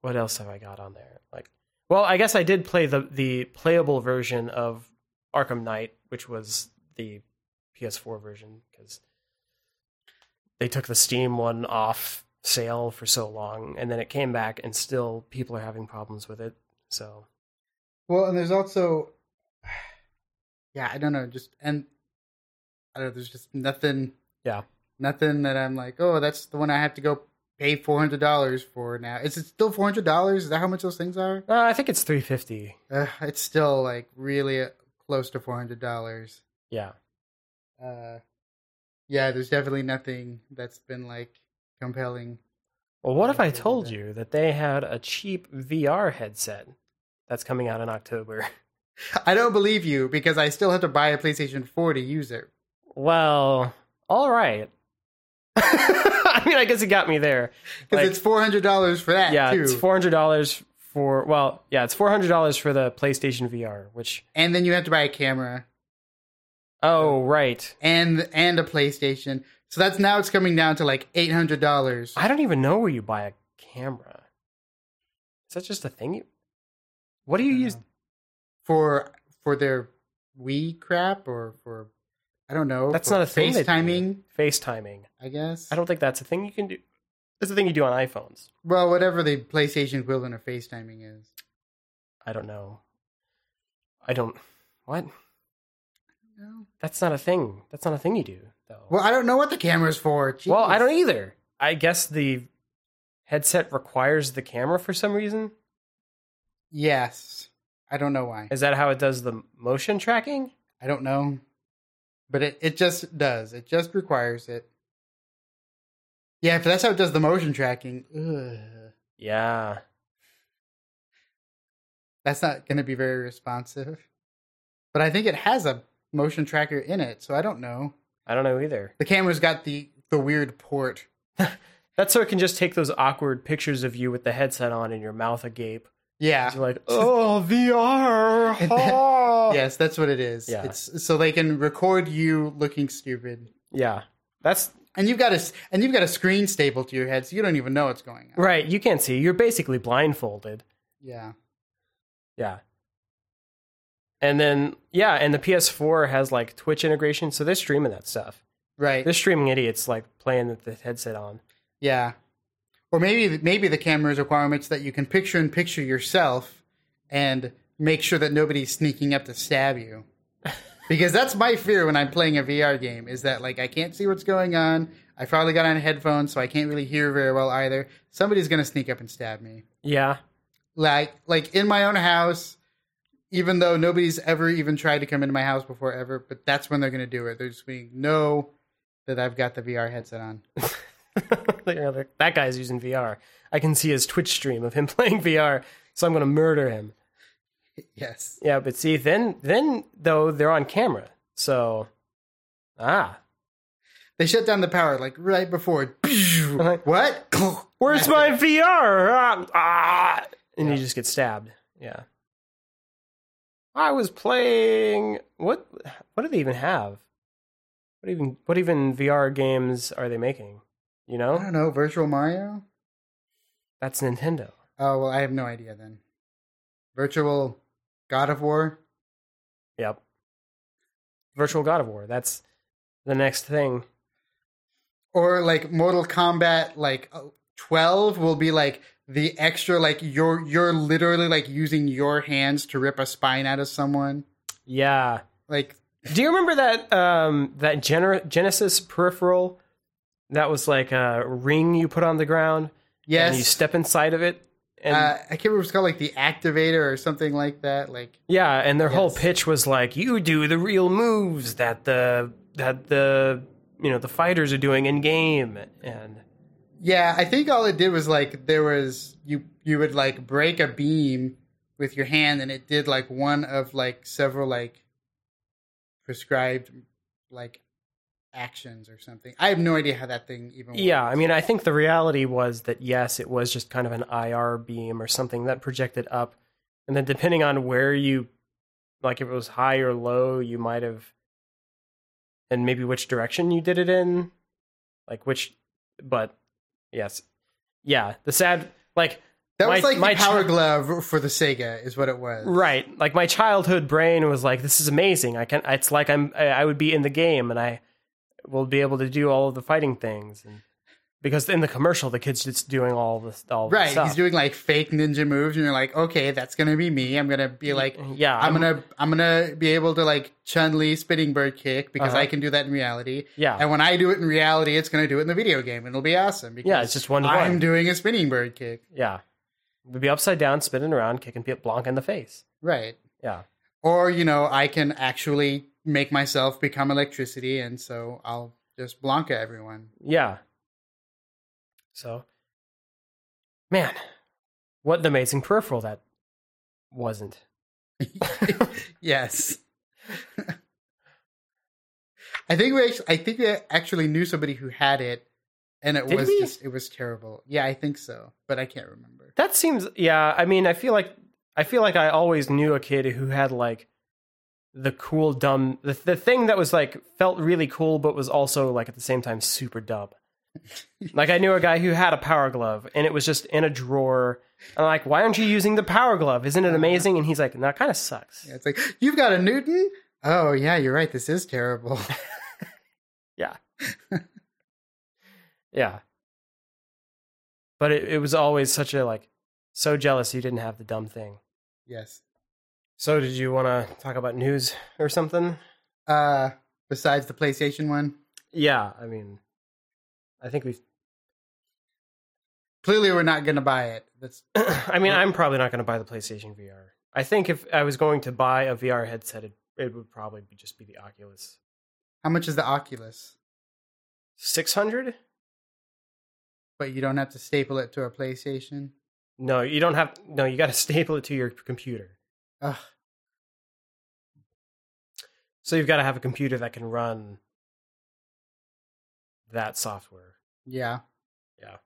what else have I got on there? Like, well, I guess I did play the the playable version of Arkham Knight, which was the PS4 version because they took the Steam one off sale for so long, and then it came back, and still people are having problems with it. So Well, and there's also, yeah, I don't know, just and I don't know. There's just nothing. Yeah. Nothing that I'm like, oh, that's the one I have to go pay four hundred dollars for now. Is it still four hundred dollars? Is that how much those things are? uh, I think it's three fifty. Uh, it's still like really close to four hundred dollars. Yeah. Uh, yeah, there's definitely nothing that's been like compelling. Well, what if I told that. you that they had a cheap VR headset that's coming out in October? I don't believe you because I still have to buy a PlayStation 4 to use it. Well, all right. I mean, I guess it got me there. Because Like- it's four hundred dollars for that yeah, too. it's four hundred dollars for well, yeah, it's four hundred dollars for the PlayStation VR. Which and then you have to buy a camera oh right, and and a PlayStation. So that's now it's coming down to like eight hundred dollars. I don't even know where you buy a camera. Is that just a thing? You what do you use? for for their Wii crap or for I don't know. That's not a thing. FaceTiming, FaceTiming. I guess. I don't think that's a thing you can do. That's the thing you do on iPhones. Well, whatever the PlayStation equivalent of FaceTiming is. I don't know. I don't. What? No. That's not a thing. That's not a thing you do, though. Well, I don't know what the camera's for. Well, I don't either. I guess the headset requires the camera for some reason. Yes, I don't know why. Is that how it does the motion tracking? I don't know, but it it just does. It just requires it. Yeah, if that's how it does the motion tracking, ugh, Yeah. that's not going to be very responsive. But I think it has a motion tracker in it, so I don't know. I don't know either. The camera's got the the weird port. That's so it can just take those awkward pictures of you with the headset on and your mouth agape. Yeah. You're like, oh, VR. And oh." Yes, that's what it is. Yeah. It's so they can record you looking stupid. Yeah. That's And you've got a and you've got a screen stapled to your head, so you don't even know what's going on. right. You can't see. You're basically blindfolded. Yeah. Yeah. And then, yeah, and the PS4 has like Twitch integration, so they're streaming that stuff. Right. They're streaming idiots like playing with the headset on. Yeah. Or maybe maybe the camera's requirements that you can picture in picture yourself and make sure that nobody's sneaking up to stab you. Because that's my fear when I'm playing a VR game is that like I can't see what's going on. I probably got on headphones, so I can't really hear very well either. Somebody's gonna sneak up and stab me. Yeah. Like like in my own house, even though nobody's ever even tried to come into my house before ever, but that's when they're gonna do it. They're just being know that I've got the VR headset on. that guy's using VR. I can see his Twitch stream of him playing VR, so I'm going to murder him. Yes. Yeah, but see, then then though they're on camera, so ah, They shut down the power like right before. Like- what? where's my VR? Ah, ah, and Yeah. you just get stabbed. Yeah. I was playing what? What do they even have? What even? What even VR games are they making? You know? I don't know. Virtual Mario. that's Nintendo. Oh well, I have no idea then. Virtual God of War. Yep. Virtual God of War. That's the next thing. or like Mortal Kombat like uh, 12 will be like the extra like you're you're literally like using your hands to rip a spine out of someone Yeah. like Do you remember that um that Gener- Genesis peripheral that was like a ring you put on the ground and you step inside of it and uh, I can't remember what it's called like the activator or something like that like yeah, and their whole pitch was like you do the real moves that the that the you know the fighters are doing in game and yeah I think all it did was like there was you you would like break a beam with your hand and it did like one of like several like prescribed like actions or something I have no idea how that thing even Yeah. I mean, I think the reality was that yes, it was just kind of an IR beam or something that projected up, and then depending on where you, like if it was high or low, you might have, and maybe which direction you did it in, like which, but yes, yeah, the sad like That was like my Power chi- Glove for the Sega, is what it was. right, like my childhood brain was like, this is amazing. I can, it's like I'm, I would be in the game and I will be able to do all of the fighting things and. Because in the commercial, the kid's just doing all this, all the Right, stuff. he's doing like fake ninja moves, and you're like, okay, that's gonna be me. I'm gonna be like, yeah, I'm gonna, I'm gonna be able to like Chun Li spinning bird kick because Uh-huh. I can do that in reality. yeah, And when I do it in reality, it's gonna do it in the video game, and it'll be awesome. Because Yeah, it's just one I'm one. doing a spinning bird kick. yeah. We'd be upside down, spinning around, kicking Blanka in the face. Right. Yeah, Or you know, I can actually make myself become electricity, and so I'll just Blanka everyone. yeah. So, man, what an amazing peripheral that wasn't. yes. I think we actually, I think we actually knew somebody who had it, and it Did was we? just it was terrible. Yeah, I think so, but I can't remember. That seems, yeah. I mean, I feel like I feel like I always knew a kid who had like the cool dumb the the thing that was like felt really cool, but was also like at the same time super dumb. like I knew a guy who had a power glove, and it was just in a drawer. I'm like, why aren't you using the power glove? Isn't it uh-huh. amazing? And he's like, no, it kind of sucks. Yeah, it's like you've got a Newton. Oh yeah, you're right. This is terrible. Yeah. yeah. But it, it was always such a like so jealous you didn't have the dumb thing. yes. So did you want to talk about news or something? Uh, besides the PlayStation one, Yeah, I mean, I think we've. clearly we're not going to buy it. That's I mean, I'm probably not going to buy the PlayStation VR. I think if I was going to buy a VR headset, it, it would probably be, just be the Oculus how much is the Oculus, 600. but you don't have to staple it to a PlayStation. No, you don't have. No, you got to staple it to your computer. Ugh. So you've got to have a computer that can run that software Yeah. Yeah.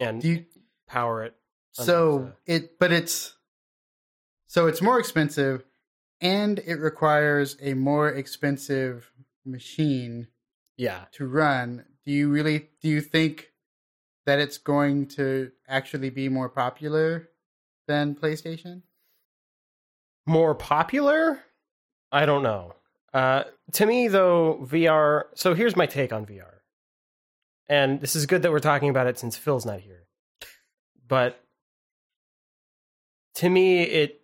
And Do you power it. So it, but it's so it's more expensive, and it requires a more expensive machine Yeah. to run. Do you really? Do you think that it's going to actually be more popular than PlayStation? More popular? I don't know. Uh, to me, though, VR. So here's my take on VR. And this is good that we're talking about it since Phil's not here. But to me, it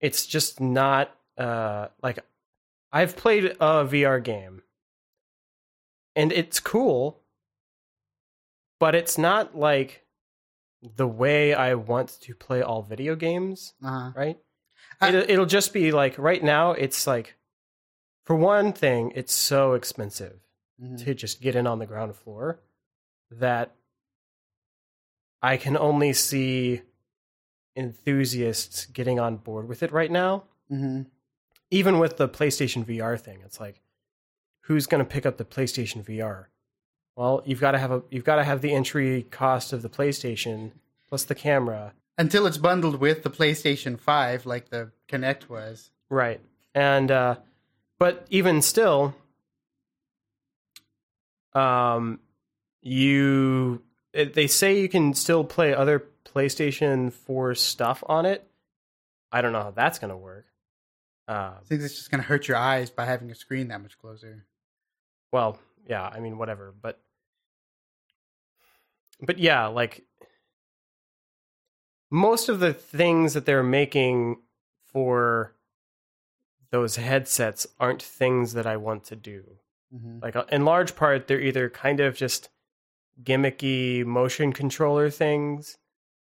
it's just not uh, like I've played a VR game and it's cool, but it's not like the way I want to play all video games, Uh-huh. right? I- It'll, it'll just be like right now. It's like, for one thing, it's so expensive Mhm. to just get in on the ground floor that I can only see enthusiasts getting on board with it right now. Mhm. Even with the PlayStation VR thing, it's like, who's going to pick up the PlayStation VR? Well, you've got to have a you've got to have the entry cost of the PlayStation plus the camera, Until it's bundled with the PlayStation 5, like the Kinect was. right? And uh, but even still, um, you they say you can still play other PlayStation 4 stuff on it. I don't know how that's going to work. Uh, I think it's just going to hurt your eyes by having a screen that much closer. well, yeah, I mean whatever, but but yeah, like most of the things that they're making for those headsets aren't things that I want to do. Mhm. Like uh, in large part, they're either kind of just gimmicky motion controller things,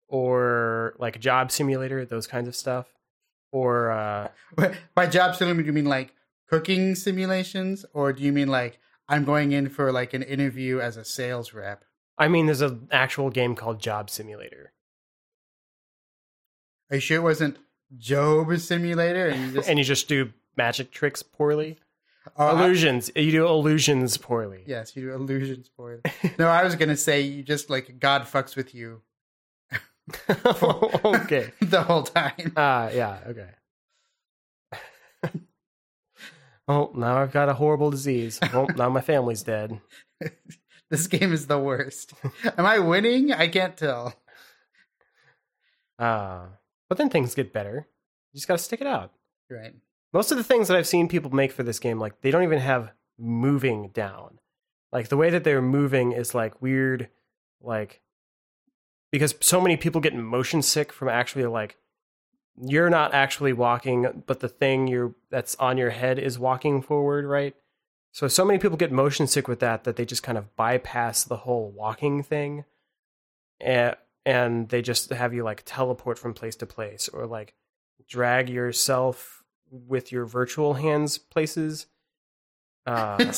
or like job simulator, those kinds of stuff, or uh, By job simulator, do you mean like cooking simulations? Or do you mean like I'm going in for like an interview as a sales rep? I mean, there's an actual game called Job Simulator, Are you sure it wasn't Job Simulator? And you just, and you just do magic tricks poorly. I- illusions, you do illusions poorly. yes, you do illusions it. no, I was going to say you just like God fucks with you okay. the whole time. Ah, yeah, okay. oh, now I've got a horrible disease. Oh, now my family's dead. This game is the worst. Am I winning? I can't tell. Uh, but then things get better. You just got to stick it out. Right. Most of the things that I've seen people make for this game, like they don't even have moving down. Like the way that they're moving is like weird, like because so many people get motion sick from actually like you're not actually walking, but the thing you're that's on your head is walking forward, right? So so many people get motion sick with that that they just kind of bypass the whole walking thing, and and they just have you like teleport from place to place or like drag yourself with your virtual hands places. Uh,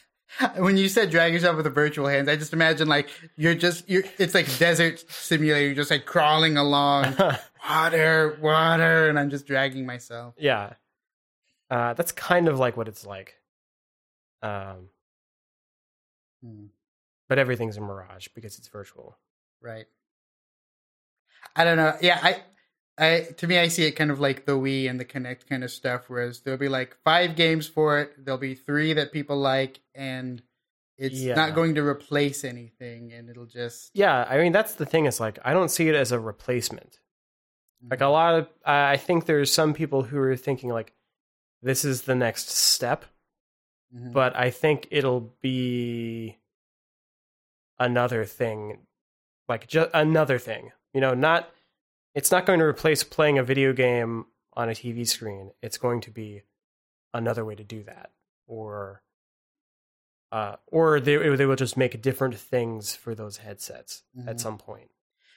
when you said drag yourself with the virtual hands, I just imagine like you're just you're it's like desert simulator, you're just like crawling along, water, water, and I'm just dragging myself. yeah, uh, that's kind of like what it's like. Um, Hmm, but everything's a mirage because it's virtual. right. I don't know. Yeah, I I to me I see it kind of like the Wii and the Kinect kind of stuff, whereas there'll be like five games for it, there'll be three that people like, and it's Yeah. not going to replace anything and it'll just Yeah, I mean that's the thing. Is like I don't see it as a replacement. Like a lot of, I think there's some people who are thinking like, this is the next step, Mhm. but I think it'll be another thing, like just another thing. You know, not it's not going to replace playing a video game on a TV screen. It's going to be another way to do that, or uh, or they they will just make different things for those headsets Mhm. at some point.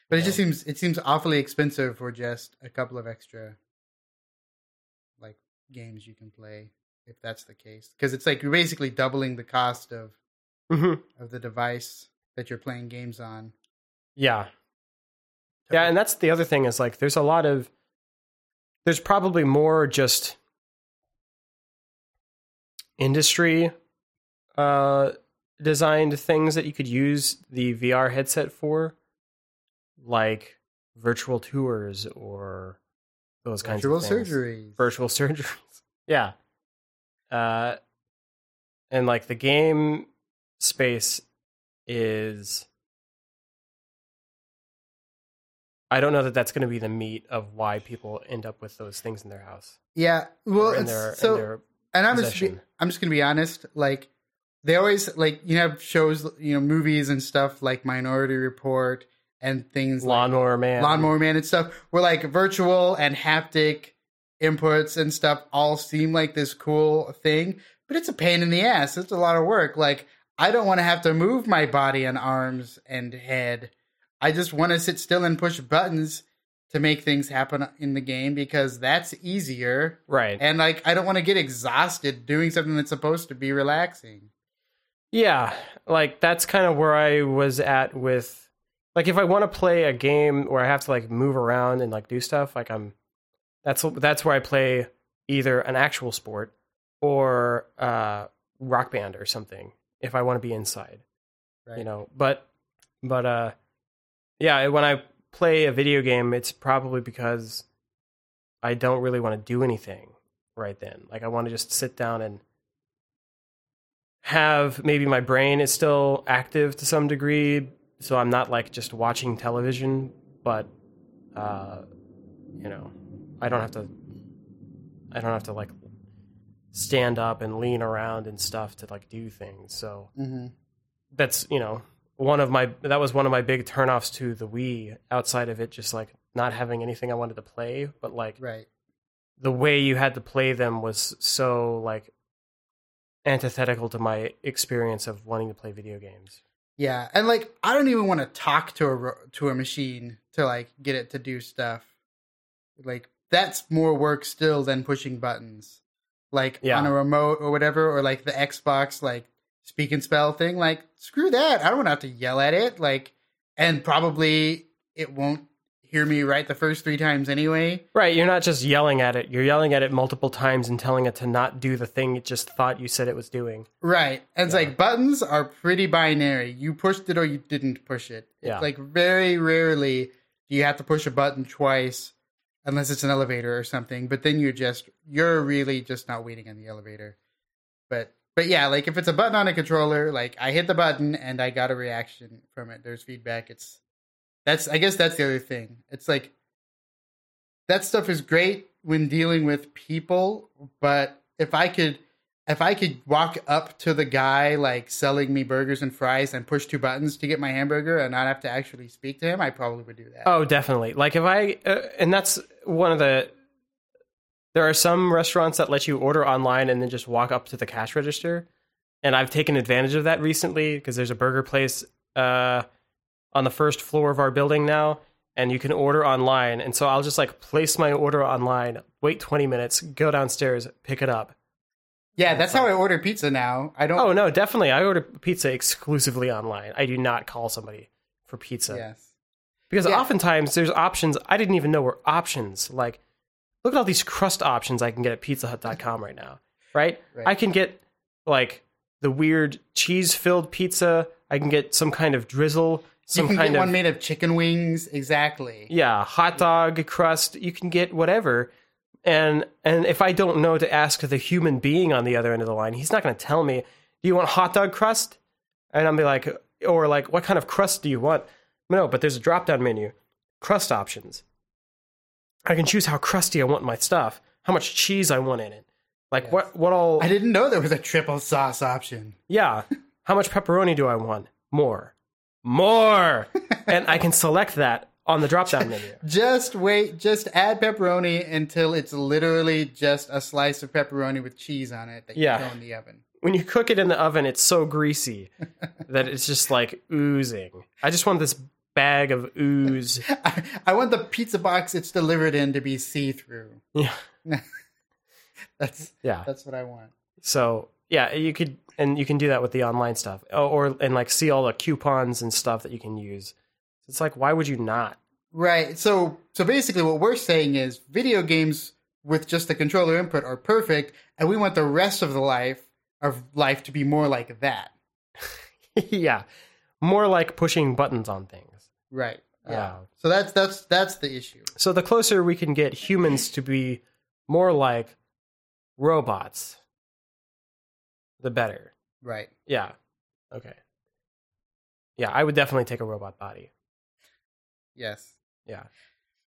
But it just seems it seems awfully expensive for just a couple of extra like games you can play if that's the case because it's like you're basically doubling the cost of hmm of the device that you're playing games on. Yeah, yeah, and that's the other thing is like there's a lot of there's probably more just industry uh designed things that you could use the VR headset for like virtual tours or those kinds of things. surgeries. virtual surgeries. yeah. Uh and like the game space is I don't know that that's going to be the meat of why people end up with those things in their house. yeah, well, in it's- their, so in their and I'm just be, possession. I'm just gonna be honest. Like they always like you have shows, you know, movies and stuff like Minority Report and things like lawnmower man. Lawnmower Man and stuff, where like virtual and haptic inputs and stuff all seem like this cool thing, but it's a pain in the ass. It's a lot of work. Like I don't want to have to move my body and arms and head. I just want to sit still and push buttons to make things happen in the game because that's easier. Right. And like I don't want to get exhausted doing something that's supposed to be relaxing. Yeah, like that's kind of where I was at with like if I want to play a game where I have to like move around and like do stuff, like I'm that's that's where I play either an actual sport or uh rock band or something if I want to be inside. Right. You know, but but uh yeah, when I play a video game, it's probably because I don't really want to do anything right then. Like I want to just sit down and have maybe my brain is still active to some degree, so I'm not like just watching television, but uh, you know, I don't have to. I don't have to like stand up and lean around and stuff to like do things. So Mm-hmm. that's you know one of my that was one of my big turnoffs to the Wii. Outside of it, just like not having anything I wanted to play, but like Right. the way you had to play them was so like antithetical to my experience of wanting to play video games. Yeah, and like I don't even want to talk to a to a machine to like get it to do stuff. Like that's more work still than pushing buttons. Like Yeah. on a remote or whatever, or like the Xbox like speak and spell thing. Like screw that. I don't want to have to yell at it. Like, and probably it won't hear me right the first three times anyway. Right, you're not just yelling at it, you're yelling at it multiple times and telling it to not do the thing it just thought you said it was doing. Right. And it's Yeah. like buttons are pretty binary. You pushed it or you didn't push it. It's Yeah. like very rarely do you have to push a button twice unless it's an elevator or something. But then you're just you're really just not waiting in the elevator. But but yeah, like if it's a button on a controller, like I hit the button and I got a reaction from it. There's feedback. It's that's I guess that's the other thing. It's like that stuff is great when dealing with people, but if I could if I could walk up to the guy like selling me burgers and fries and push two buttons to get my hamburger and not have to actually speak to him, I probably would do that. Oh, definitely. Like if I uh, and that's one of the there are some restaurants that let you order online and then just walk up to the cash register. And I've taken advantage of that recently because there's a burger place uh, on the first floor of our building now, and you can order online. And so I'll just like place my order online, wait 20 minutes, go downstairs, pick it up. Yeah, that's how I order pizza now. I don't. Oh no, definitely. I order pizza exclusively online. I do not call somebody for pizza. yes. Because Yeah. oftentimes there's options I didn't even know were options. Like, look at all these crust options I can get at pizzahut.com right now, right? Right. I can get like the weird cheese filled pizza. I can get some kind of drizzle, You some can kind get of one made of chicken wings. Exactly. yeah, hot dog crust. You can get whatever. And and if I don't know to ask the human being on the other end of the line, he's not going to tell me, "Do you want hot dog crust?" And I'll be like, or like, "What kind of crust do you want?" No, but there's a drop down menu, crust options. I can choose how crusty I want my stuff, how much cheese I want in it, like Yes. what what all. I didn't know there was a triple sauce option. Yeah. How much pepperoni do I want? More. More. and I can select that on the drop down menu. Just wait. Just add pepperoni until it's literally just a slice of pepperoni with cheese on it that you Yeah. throw in the oven. When you cook it in the oven, it's so greasy that it's just like oozing. I just want this bag of ooze. I, I want the pizza box it's delivered in to be see through. Yeah. That's Yeah. that's what I want. So, yeah, you could and you can do that with the online stuff. Oh, Or and like see all the coupons and stuff that you can use. It's like why would you not? Right. So so basically what we're saying is video games with just the controller input are perfect and we want the rest of the life of life to be more like that. yeah. More like pushing buttons on things. Right. Uh, yeah. So that's that's that's the issue. So the closer we can get humans to be more like robots, the better. Right. Yeah. Okay. Yeah, I would definitely take a robot body. Yes. Yeah.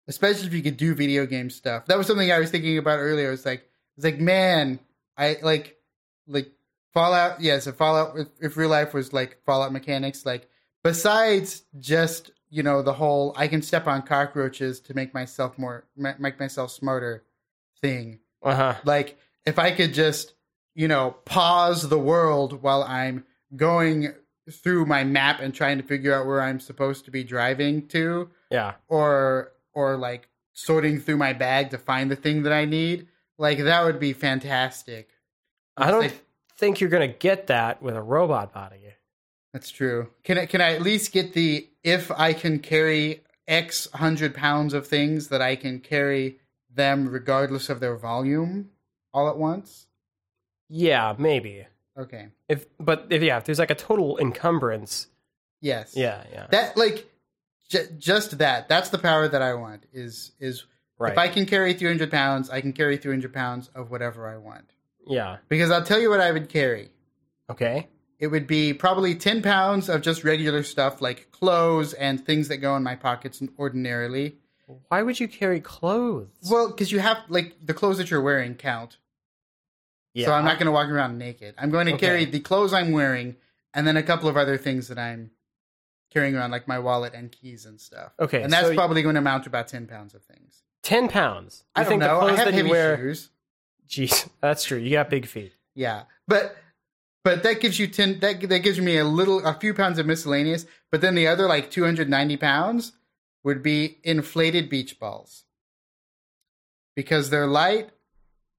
Especially if you could do video game stuff. That was something I was thinking about earlier. It's like it's like man, I like like Fallout. Yes, if Fallout if, if real life was like Fallout mechanics, like besides just you know the whole I can step on cockroaches to make myself more make myself smarter thing. Uh huh. Like if I could just you know pause the world while I'm going through my map and trying to figure out where I'm supposed to be driving to Yeah. or or like sorting through my bag to find the thing that I need. Like that would be fantastic. I don't Like- think you're going to get that with a robot body. That's true. Can I can I at least get the if I can carry X hundred pounds of things that I can carry them regardless of their volume all at once? Yeah, maybe. Okay. If but if yeah, if there's like a total encumbrance, Yes. yeah, yeah. That like j- just that. That's the power that I want. Is is right. if I can carry three hundred pounds, I can carry three hundred pounds of whatever I want. yeah. Because I'll tell you what I would carry. Okay. It would be probably 10 pounds of just regular stuff like clothes and things that go in my pockets ordinarily. Why would you carry clothes? Well, because you have, like, the clothes that you're wearing count. Yeah. So I'm not going to walk around naked. I'm going to Okay. carry the clothes I'm wearing and then a couple of other things that I'm carrying around, like my wallet and keys and stuff. Okay, And that's so- probably going to amount to about 10 pounds of things. ten pounds. I don't think know. the I clothes have that you wear? shoes. Jeez, that's true. You got big feet. Yeah, but but that gives you ten. That that gives me a little, a few pounds of miscellaneous. But then the other like two hundred ninety pounds would be inflated beach balls because they're light,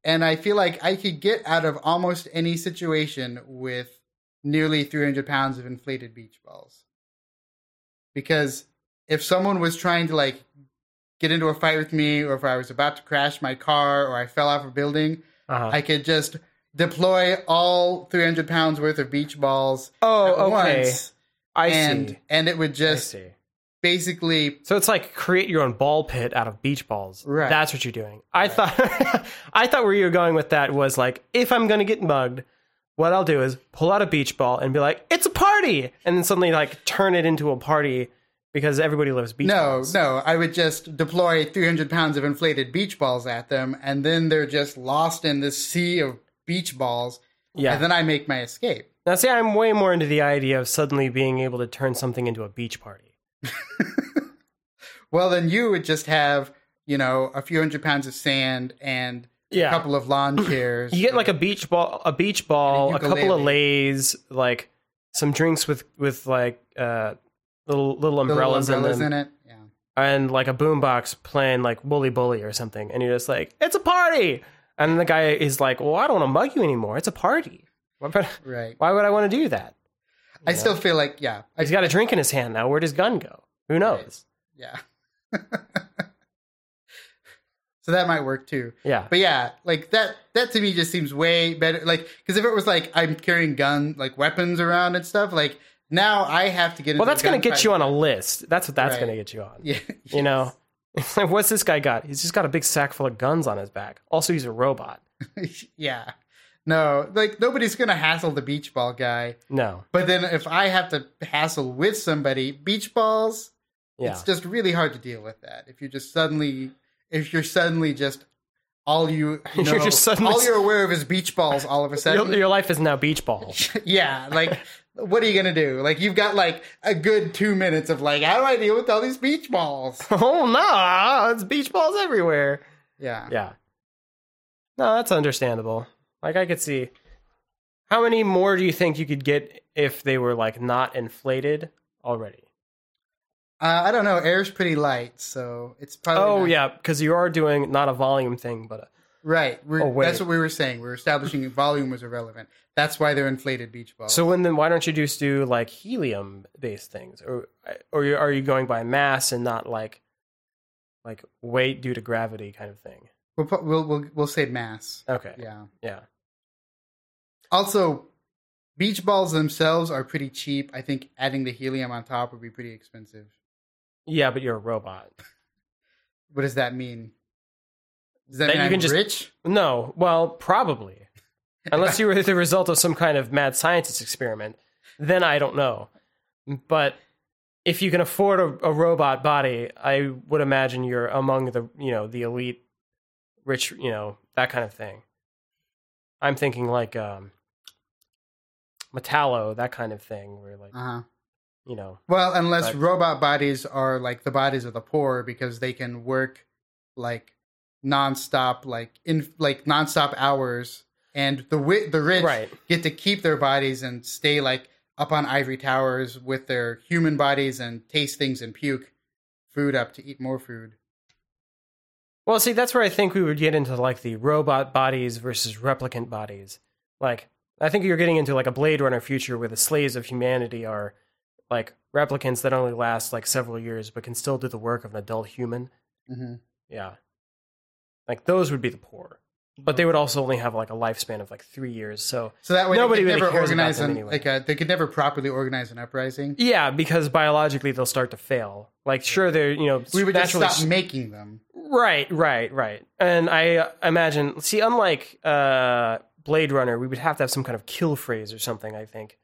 and I feel like I could get out of almost any situation with nearly three hundred pounds of inflated beach balls. Because if someone was trying to like get into a fight with me, or if I was about to crash my car, or I fell off a building. Uh-huh. I could just deploy all 300 pounds worth of beach balls oh, at okay. once, I and see. and it would just. Basically So it's like create your own ball pit out of beach balls. Right. That's what you're doing. I thought I thought where you were going with that was like if I'm gonna get mugged, what I'll do is pull out a beach ball and be like, "It's a party," and then suddenly like turn it into a party because everybody loves beach no, balls. no. I would just deploy 300 pounds of inflated beach balls at them, and then they're just lost in this sea of beach balls. Yeah. And then I make my escape. now, see, I'm way more into the idea of suddenly being able to turn something into a beach party. Well, then you would just have you know a few hundred pounds of sand and Yeah. a couple of lawn chairs. You get like a beach ball, a beach ball, a a couple of leis, like some drinks with with like uh little little little umbrellas, umbrellas in in it. Yeah. and like a boombox playing like Wooly Bully or something, and you're just like, it's a party, and the guy is like, well, I don't want to mug you anymore. It's a party. Why Right. why would I want to do that? I still feel like yeah. He's got a drink in his hand now. Where'd his gun go? Who knows? Yeah. so that might work too. Yeah, But yeah, like that that to me just seems way better like cuz if it was like I'm carrying gun like weapons around and stuff like now I have to get well, that's going gonna get you on a list. That's what that's Right. gonna get you on. Yeah. You know, what's this guy got? He's just got a big sack full of guns on his back. Also, he's a robot. yeah. No, like nobody's to hassle the beach ball guy. No, But then if I have to hassle with somebody, beach balls, yeah. it's just really hard to deal with that. If you're just suddenly if you're suddenly just all you know, You're just suddenly- all you're aware of is beach balls all of a sudden. Your, your life is now beach balls. yeah, like what are you gonna do? Like you've got like a good two minutes of like, how do I deal with all these beach balls? oh no, it's beach balls everywhere. Yeah. Yeah. No, that's understandable. Like I could see. How many more do you think you could get if they were like not inflated already? Uh, I don't know. Air's pretty light, so it's probably. Oh not- yeah, because you are doing not a volume thing, but a, right. We're, Oh. That's what we were saying. We are establishing volume was irrelevant. That's why they're inflated beach balls. so when then why don't you just do like helium based things, or or are you going by mass and not like like weight due to gravity kind of thing? We'll, put, we'll we'll we'll say mass. Okay, Yeah. yeah. Also, beach balls themselves are pretty cheap. I think adding the helium on top would be pretty expensive. Yeah, but you're a robot. What does that mean? Does that, That mean you I'm can just- rich? No, well, probably. Unless you were the result of some kind of mad scientist experiment, then I don't know. But if you can afford a, a robot body, I would imagine you're among the you know the elite, rich you know that kind of thing. I'm thinking like um, Metallo, that kind of thing, where like Uh huh. you know Well, unless But- robot bodies are like the bodies of the poor because they can work like nonstop, like in like nonstop hours, and the wi- the rich Right. get to keep their bodies and stay like up on ivory towers with their human bodies and taste things and puke food up to eat more food. Well, see, that's where I think we would get into like the robot bodies versus replicant bodies. Like, I think you're getting into like a Blade Runner future where the slaves of humanity are like replicants that only last like several years but can still do the work of an adult human. Mm-hmm. Yeah. Like those would be the poor. But they would also only have like a lifespan of like three years. So So that way Nobody they could never organize an, anyway. like a, they could never properly organize an uprising. yeah, because biologically they'll start to fail. Like sure they're you know We would just stop making them. Right, right, right. And I uh, imagine, see, unlike uh, Blade Runner, we would have to have some kind of kill phrase or something. I think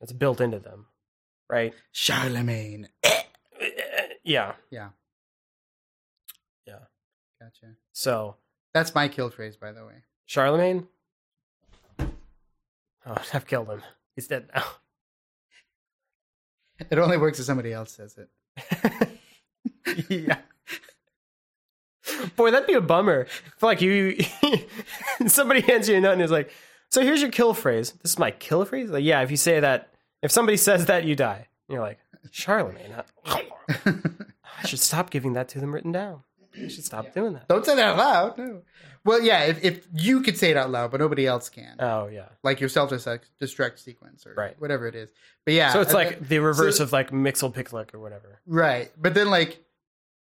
that's built into them, right? Charlemagne. Yeah, Yeah. Yeah. Gotcha. So That's my kill phrase, by the way. Charlemagne. Oh, I've killed him. He's dead now. It only works if somebody else says it. yeah. Boy, that'd be a bummer. If like you, somebody hands you a note and is like, "So here's your kill phrase." This is my kill phrase. Like, yeah, if you say that, if somebody says that, you die. And you're like, Charlemagne. huh? I should stop giving that to them written down. I should stop doing that. Don't say that out loud. No. Well, yeah, if, if you could say it out loud, but nobody else can, Oh yeah. like your self destruct sequence or Right. whatever it is. But yeah, So it's uh, like the reverse so- of like Mxyzptlk or whatever. right. But then like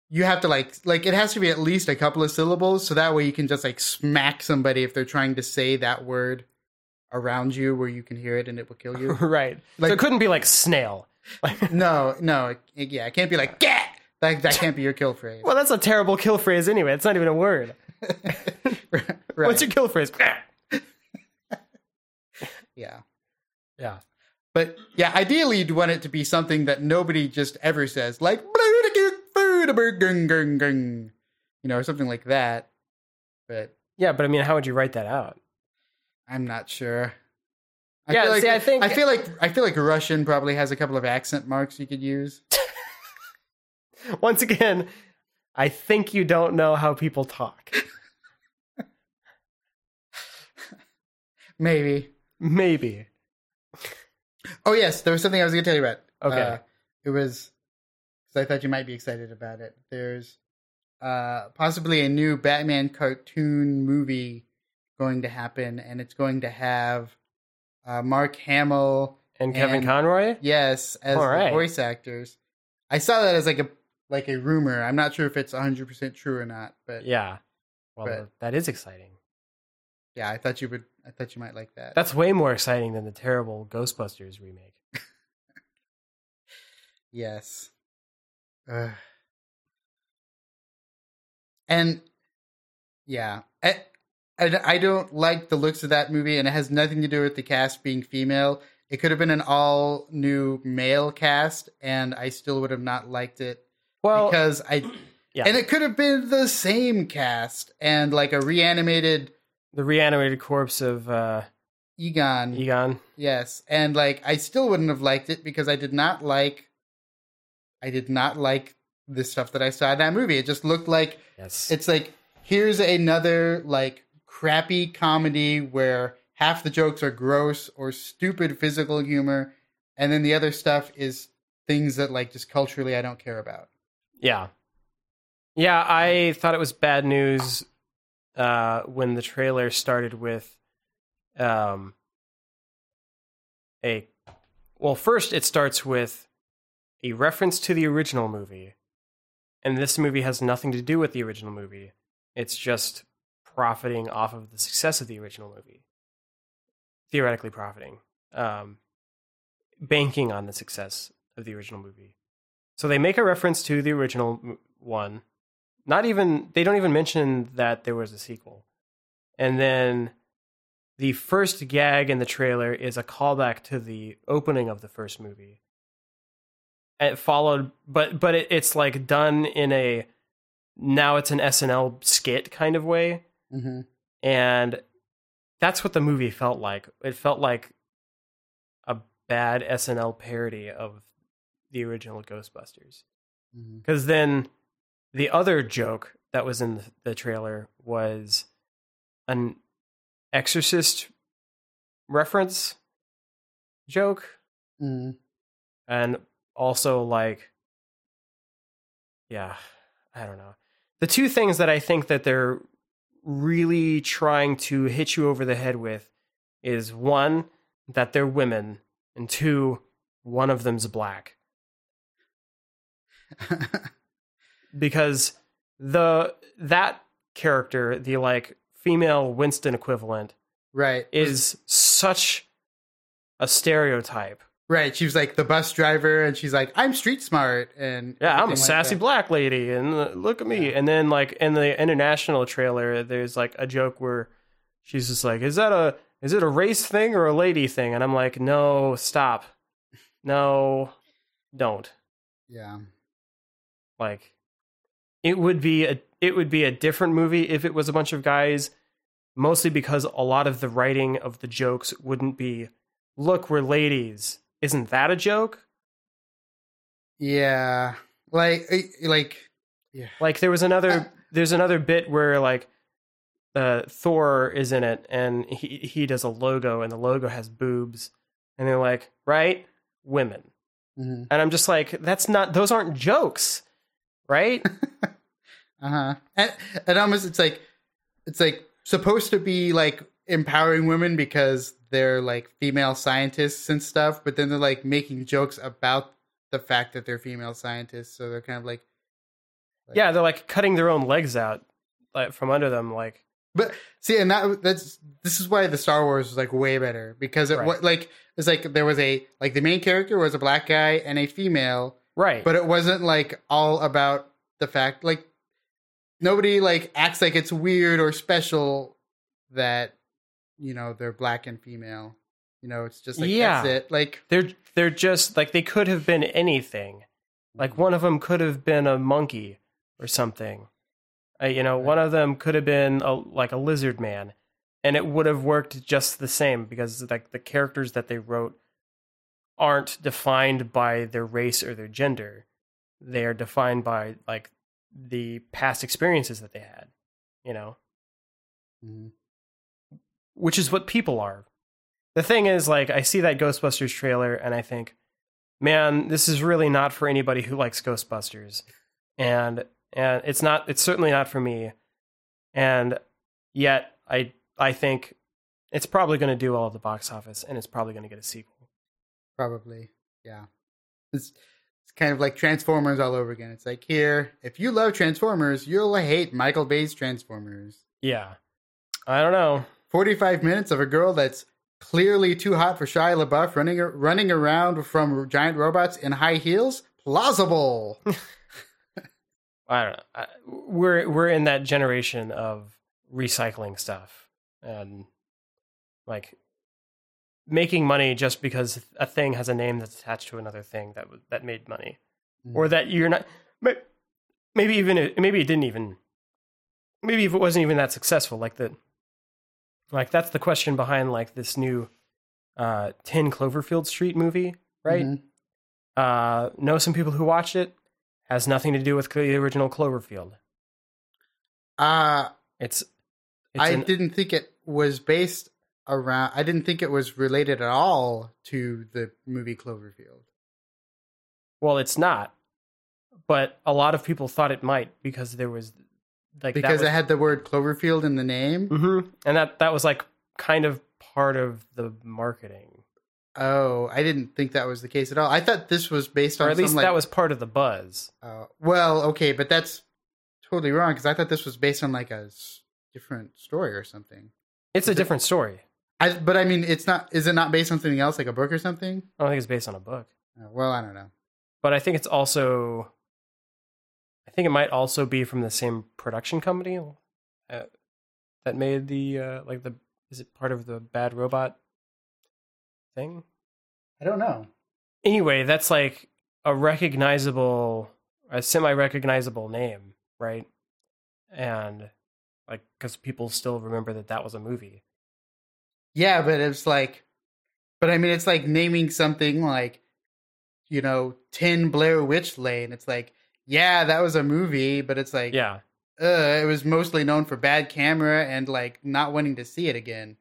you have to like like it has to be at least a couple of syllables, so that way you can just like smack somebody if they're trying to say that word around you where you can hear it and it will kill you. right. so Like- it couldn't be like snail. Like, no, no, it, yeah, it can't be like get. That that can't be your kill phrase. well, that's a terrible kill phrase anyway. It's not even a word. right. What's your kill phrase? yeah. yeah. But yeah, ideally you'd want it to be something that nobody just ever says, like you know, or something like that. But Yeah, but I mean, how would you write that out? I'm not sure. I Yeah, feel like, see, I think- I feel like I feel like Russian probably has a couple of accent marks you could use. Once again, I think you don't know how people talk. Maybe. Maybe. Oh yes, there was something I was going to tell you about. Okay. Uh, it was because I thought you might be excited about it. There's uh, possibly a new Batman cartoon movie going to happen, and it's going to have uh, Mark Hamill, And Kevin And- Conroy? yes, as right. voice actors. I saw that as like a like a rumor. I'm not sure if it's 100 percent true or not, but yeah. Well, But- that is exciting. Yeah, I thought you would. I thought you might like that. That's way more exciting than the terrible Ghostbusters remake. Yes. Ugh. And yeah, I, I, I don't like the looks of that movie, and it has nothing to do with the cast being female. It could have been an all new male cast, and I still would have not liked it Well, because I. yeah. And it could have been the same cast and like a reanimated the reanimated corpse of uh, Egon. Egon. Yes, and like I still wouldn't have liked it because I did not like I did not like the stuff that I saw in that movie. It just looked like Yes. it's like here's another like crappy comedy where half the jokes are gross or stupid physical humor and then the other stuff is things that like just culturally I don't care about. Yeah. Yeah, I thought it was bad news uh, when the trailer started with um, a. Well, first it starts with a reference to the original movie. And this movie has nothing to do with the original movie. It's just profiting off of the success of the original movie. Theoretically profiting. Um, banking on the success of the original movie. So they make a reference to the original one. Not even they don't even mention that there was a sequel. And then the first gag in the trailer is a callback to the opening of the first movie. It followed but but it, it's like done in a now it's an SNL skit kind of way Mm-hmm. and that's what the movie felt like. It felt like a bad SNL parody of the original Ghostbusters. Mm-hmm. Because then the other joke that was in the, the trailer was an Exorcist reference joke. Mm. and also like yeah i don't know the two things that i think that they're really trying to hit you over the head with is one that they're women and two one of them's black because the that character the like female winston equivalent right. is such a stereotype Right. She was like the bus driver, and she's like, "I'm street smart," and Yeah, I'm a like sassy black lady, and uh, look at me. And then, like in the international trailer, there's like a joke where she's just like, "Is that a is it a race thing or a lady thing?" And I'm like, "No, stop, no, don't." Yeah. Like, it would be a it would be a different movie if it was a bunch of guys, mostly because a lot of the writing of the jokes wouldn't be, "Look, we're ladies." Isn't that a joke? Yeah. Like, eh, like, yeah. Like there was another there's another bit where like uh Thor is in it and he he does a logo and the logo has boobs and they're like, "Right? Women." hmm And I'm just like, that's not those aren't jokes. Right? Uh huh. And, and almost, it's like, it's like supposed to be like empowering women because they're like female scientists and stuff, but then they're like making jokes about the fact that they're female scientists, so they're kind of like, yeah, they're like cutting their own legs out like from under them like But see, and that that's this is why the Star Wars was like way better because it Right. what like it's like there was a like the main character was a black guy and a female, right. but it wasn't like all about the fact like nobody like acts like it's weird or special that you know they're black and female. You know, it's just like Yeah. that's it. Like they're they're just like they could have been anything. Like one of them could have been a monkey or something. Uh, you know, one of them could have been a, like a lizard man, and it would have worked just the same because like the characters that they wrote aren't defined by their race or their gender. They are defined by like the past experiences that they had. You know, Mhm. which is what people are. The thing is, like, I see that Ghostbusters trailer and I think, man, this is really not for anybody who likes Ghostbusters, and and it's not. It's certainly not for me. And yet, I I think it's probably going to do at the box office, and it's probably going to get a sequel. Probably. Yeah. It's it's kind of like Transformers all over again. It's like here, if you love Transformers, you'll hate Michael Bay's Transformers. Yeah, I don't know. 45 minutes of a girl that's clearly too hot for Shia LaBeouf running running around from giant robots in high heels. Plausible. I don't know. I, we're we're in that generation of recycling stuff and like making money just because a thing has a name that's attached to another thing that that made money, or that you're not. may- Maybe even it- maybe it didn't even. Maybe if it wasn't even that successful, like the. Like that's the question behind like this new, uh, Ten Cloverfield Street movie, right? Mhm. uh, know some people who watched it. Has nothing to do with the original Cloverfield. Uh It's, it's I an- didn't think it was based around I didn't think it was related at all to the movie Cloverfield. well, it's not, but a lot of people thought it might because there was like Because that it had the word Cloverfield in the name. hmm and that that was like kind of part of the marketing, Oh, I didn't think that was the case at all. I thought this was based on or at least like, that was part of the buzz. Uh, well, okay, but that's totally wrong because I thought this was based on like a s- different story or something. It's a different story. I, but I mean, it's not. Is it not based on something else, like a book or something? I don't think it's based on a book, Uh, well, I don't know. but I think it's also. I think it might also be from the same production company uh, that made the uh, like the is it part of the Bad Robot thing? I don't know. Anyway, that's like a recognizable, a semi-recognizable name, right? And like because people still remember that that was a movie. Yeah, but it's like, but I mean, it's like naming something like, you know, Tin Blair Witch Lane. It's like, yeah, that was a movie, but it's like, Yeah, uh, it was mostly known for bad camera and like not wanting to see it again.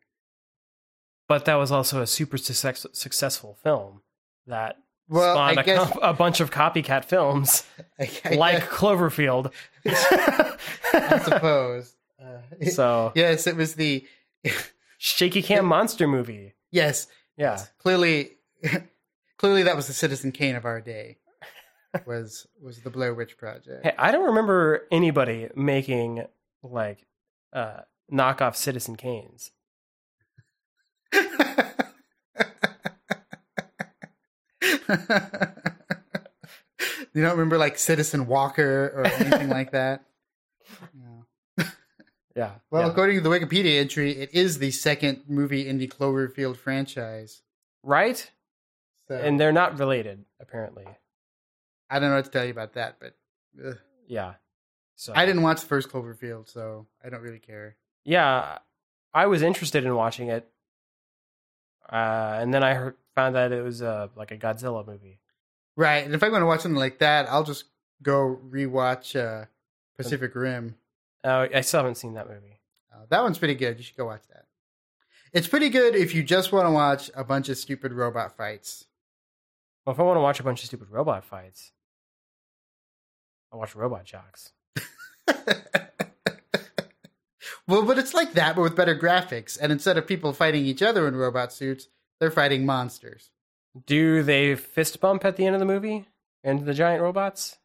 but that was also a super success- successful film that Well, spawned I a, guess a bunch of copycat films I, I like guess- Cloverfield. I suppose. Uh, so yes, it was the shaky cam monster movie. yes, Yeah. clearly, clearly that was the Citizen Kane of our day. Was was the Blair Witch Project? Hey, I don't remember anybody making like uh knockoff Citizen Kanes. you don't remember like Citizen Walker or anything like that? Yeah. Well, yeah. according to the Wikipedia entry, it is the second movie in the Cloverfield franchise. right? So And they're not related, apparently. I don't know what to tell you about that, but ugh. Yeah. So I didn't watch the first Cloverfield, so I don't really care. Yeah, I was interested in watching it, uh, and then I heard, found that it was uh, like a Godzilla movie. Right, and if I'm going to watch something like that, I'll just go rewatch uh, Pacific Rim. Uh, I still haven't seen that movie. Uh, that one's pretty good. You should go watch that. It's pretty good if you just want to watch a bunch of stupid robot fights. Well, if I want to watch a bunch of stupid robot fights, I'll watch Robot Jox. well, but it's like that, but with better graphics. And instead of people fighting each other in robot suits, they're fighting monsters. Do they fist bump at the end of the movie? And the giant robots?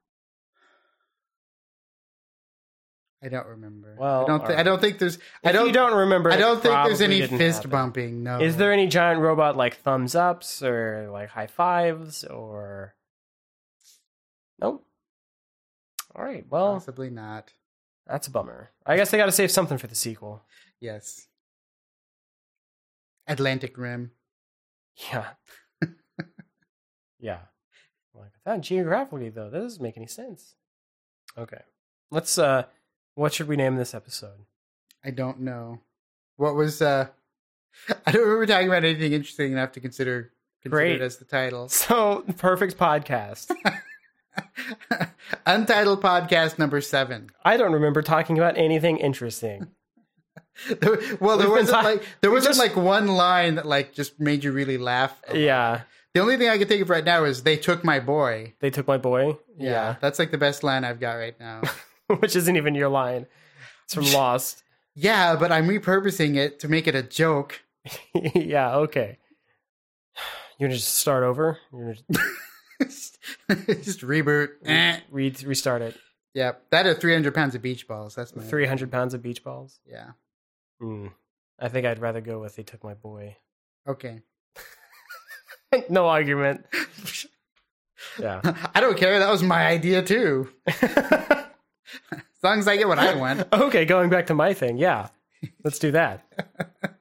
I don't remember. Well, I don't. Th- alright. I don't think there's. I don't. you don't remember. I don't think there's any fist happen. bumping. No. Is there any giant robot like thumbs ups or like high fives or? Nope. All right. Well, Possibly not. that's a bummer. I guess they got to save something for the sequel. Yes. Atlantic Rim. Yeah. yeah. Like that geographically though, that doesn't make any sense. Okay. Let's uh what should we name this episode? I don't know. What was uh I don't remember talking about anything interesting enough to consider consider Great. it as the title. So perfect podcast. Untitled podcast number seven. I don't remember talking about anything interesting. There- well, there We've wasn't ta- like there wasn't just- like one line that like just made you really laugh. Yeah. The only thing I can think of right now is they took my boy. They took my boy. Yeah, that's like the best line I've got right now. Which isn't even your line. It's from Lost. yeah, but I'm repurposing it to make it a joke. yeah, okay. You gonna just start over? Gonna just reboot. Eh. re- restart it. Yeah, that or 300 pounds of beach balls. That's my Three hundred pounds of beach balls. Yeah. Hmm. I think I'd rather go with they took my boy. Okay. no argument. Yeah. I don't care. That was my idea too. As long as I get what I want. okay, going back to my thing. Yeah. Let's do that.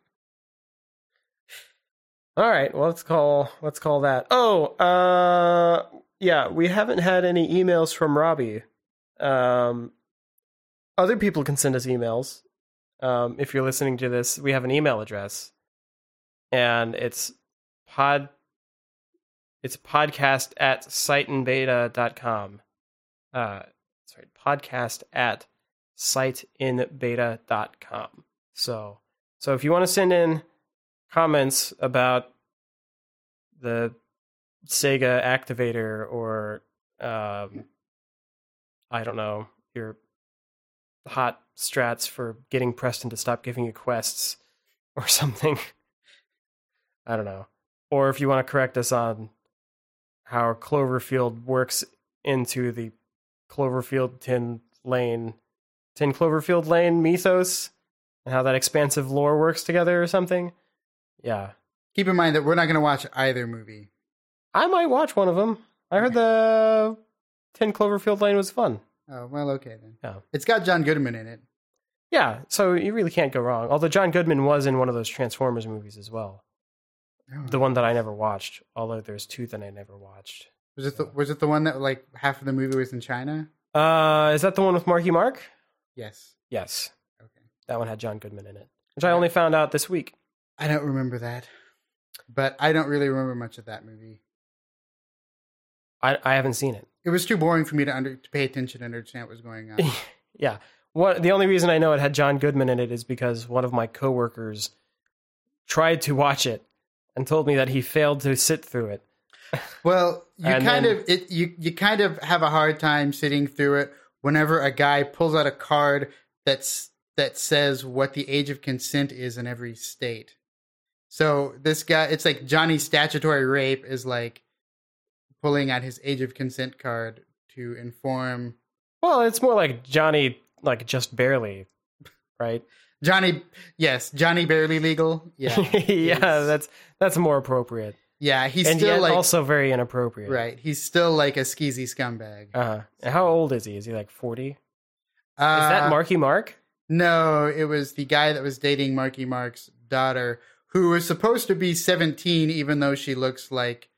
All right. Well, let's call let's call that. Oh, uh yeah, we haven't had any emails from Robbie. Um other people can send us emails. Um if you're listening to this, we have an email address. And it's pod it's podcast at siteinbeta.com. Uh sorry, podcast at siteinbeta.com. So, so if you want to send in comments about the Sega Activator or um, I don't know your hot strats for getting Preston to stop giving you quests or something, I don't know. Or if you want to correct us on how Cloverfield works into the Cloverfield Tin Lane, Tin Cloverfield Lane mythos, and how that expansive lore works together or something. Yeah, Keep in mind that we're not going to watch either movie. I might watch one of them. I heard the Tin Cloverfield Lane was fun. Oh, well, okay then. Yeah. It's got John Goodman in it. Yeah, so you really can't go wrong. Although John Goodman was in one of those Transformers movies as well, Oh. the one that I never watched. Although there's two that I never watched. Was it the, was it the one that like half of the movie was in China? Uh, is that the one with Marky Mark? Yes. Yes, Okay. that one had John Goodman in it, which I only found out this week. I don't remember that. But I don't really remember much of that movie. I I haven't seen it. It was too boring for me to under to pay attention and understand what was going on. yeah. What the only reason I know it had John Goodman in it is because one of my coworkers tried to watch it and told me that he failed to sit through it. Well, you And kind then- of it you you kind of have a hard time sitting through it whenever a guy pulls out a card that's that says what the age of consent is in every state. So this guy it's like Johnny statutory rape is like pulling out his age of consent card to inform Well, it's more like Johnny, like just barely, right? Johnny yes, Johnny barely legal. Yeah. yeah, that's that's more appropriate, yeah, he's and still yet like also very inappropriate. right. He's still like a skeezy scumbag. Uh huh. How old is he? Is he like forty? Is Uh, that Marky Mark? No, it was the guy that was dating Marky Mark's daughter, who was supposed to be 17, even though she looks like,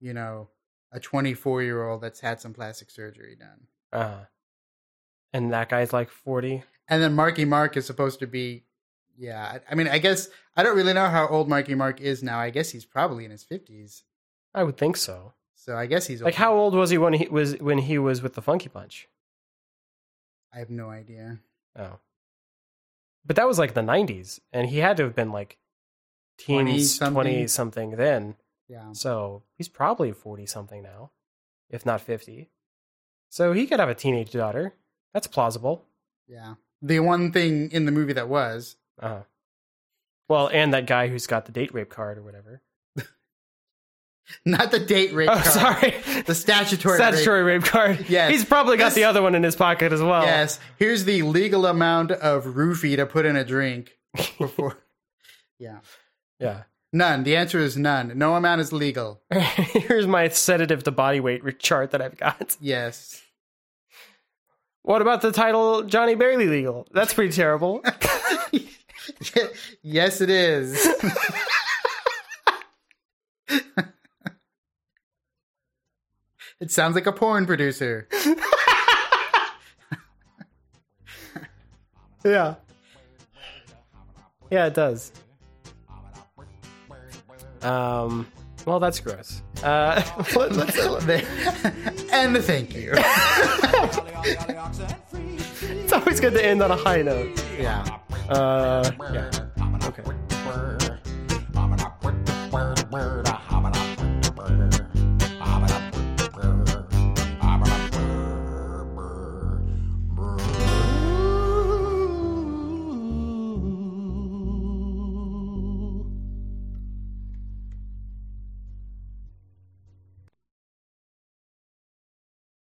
you know, a 24 year old that's had some plastic surgery done. Uh huh. And that guy's like forty. And then Marky Mark is supposed to be, yeah. I, I mean, I guess I don't really know how old Marky Mark is now. I guess he's probably in his 50s. I would think so. So I guess he's Like, old. how old was he when he was when he was with the Funky Bunch? I have no idea. Oh, but that was like the '90s, and he had to have been like teens, 20-something. twenty something then. Yeah. So he's probably forty something now, if not fifty. So he could have a teenage daughter. That's plausible. Yeah. The one thing in the movie that was. Uh-huh. Well, and that guy who's got the date rape card or whatever. Not the date rape Oh, card. sorry. The statutory, rape Statutory rape card. Yes. He's probably got This- the other one in his pocket as well. Yes, here's the legal amount of roofie to put in a drink before. yeah, Yeah. none. The answer is none. No amount is legal. Here's my sedative to body weight chart that I've got. Yes. What about the title Johnny Barely Legal? That's pretty terrible. yes, it is. it sounds like a porn producer. yeah. Yeah, it does. Um, well, that's gross. Uh, let- let's, and thank you. it's always good to end on a high note. Yeah. Uh, yeah. Okay.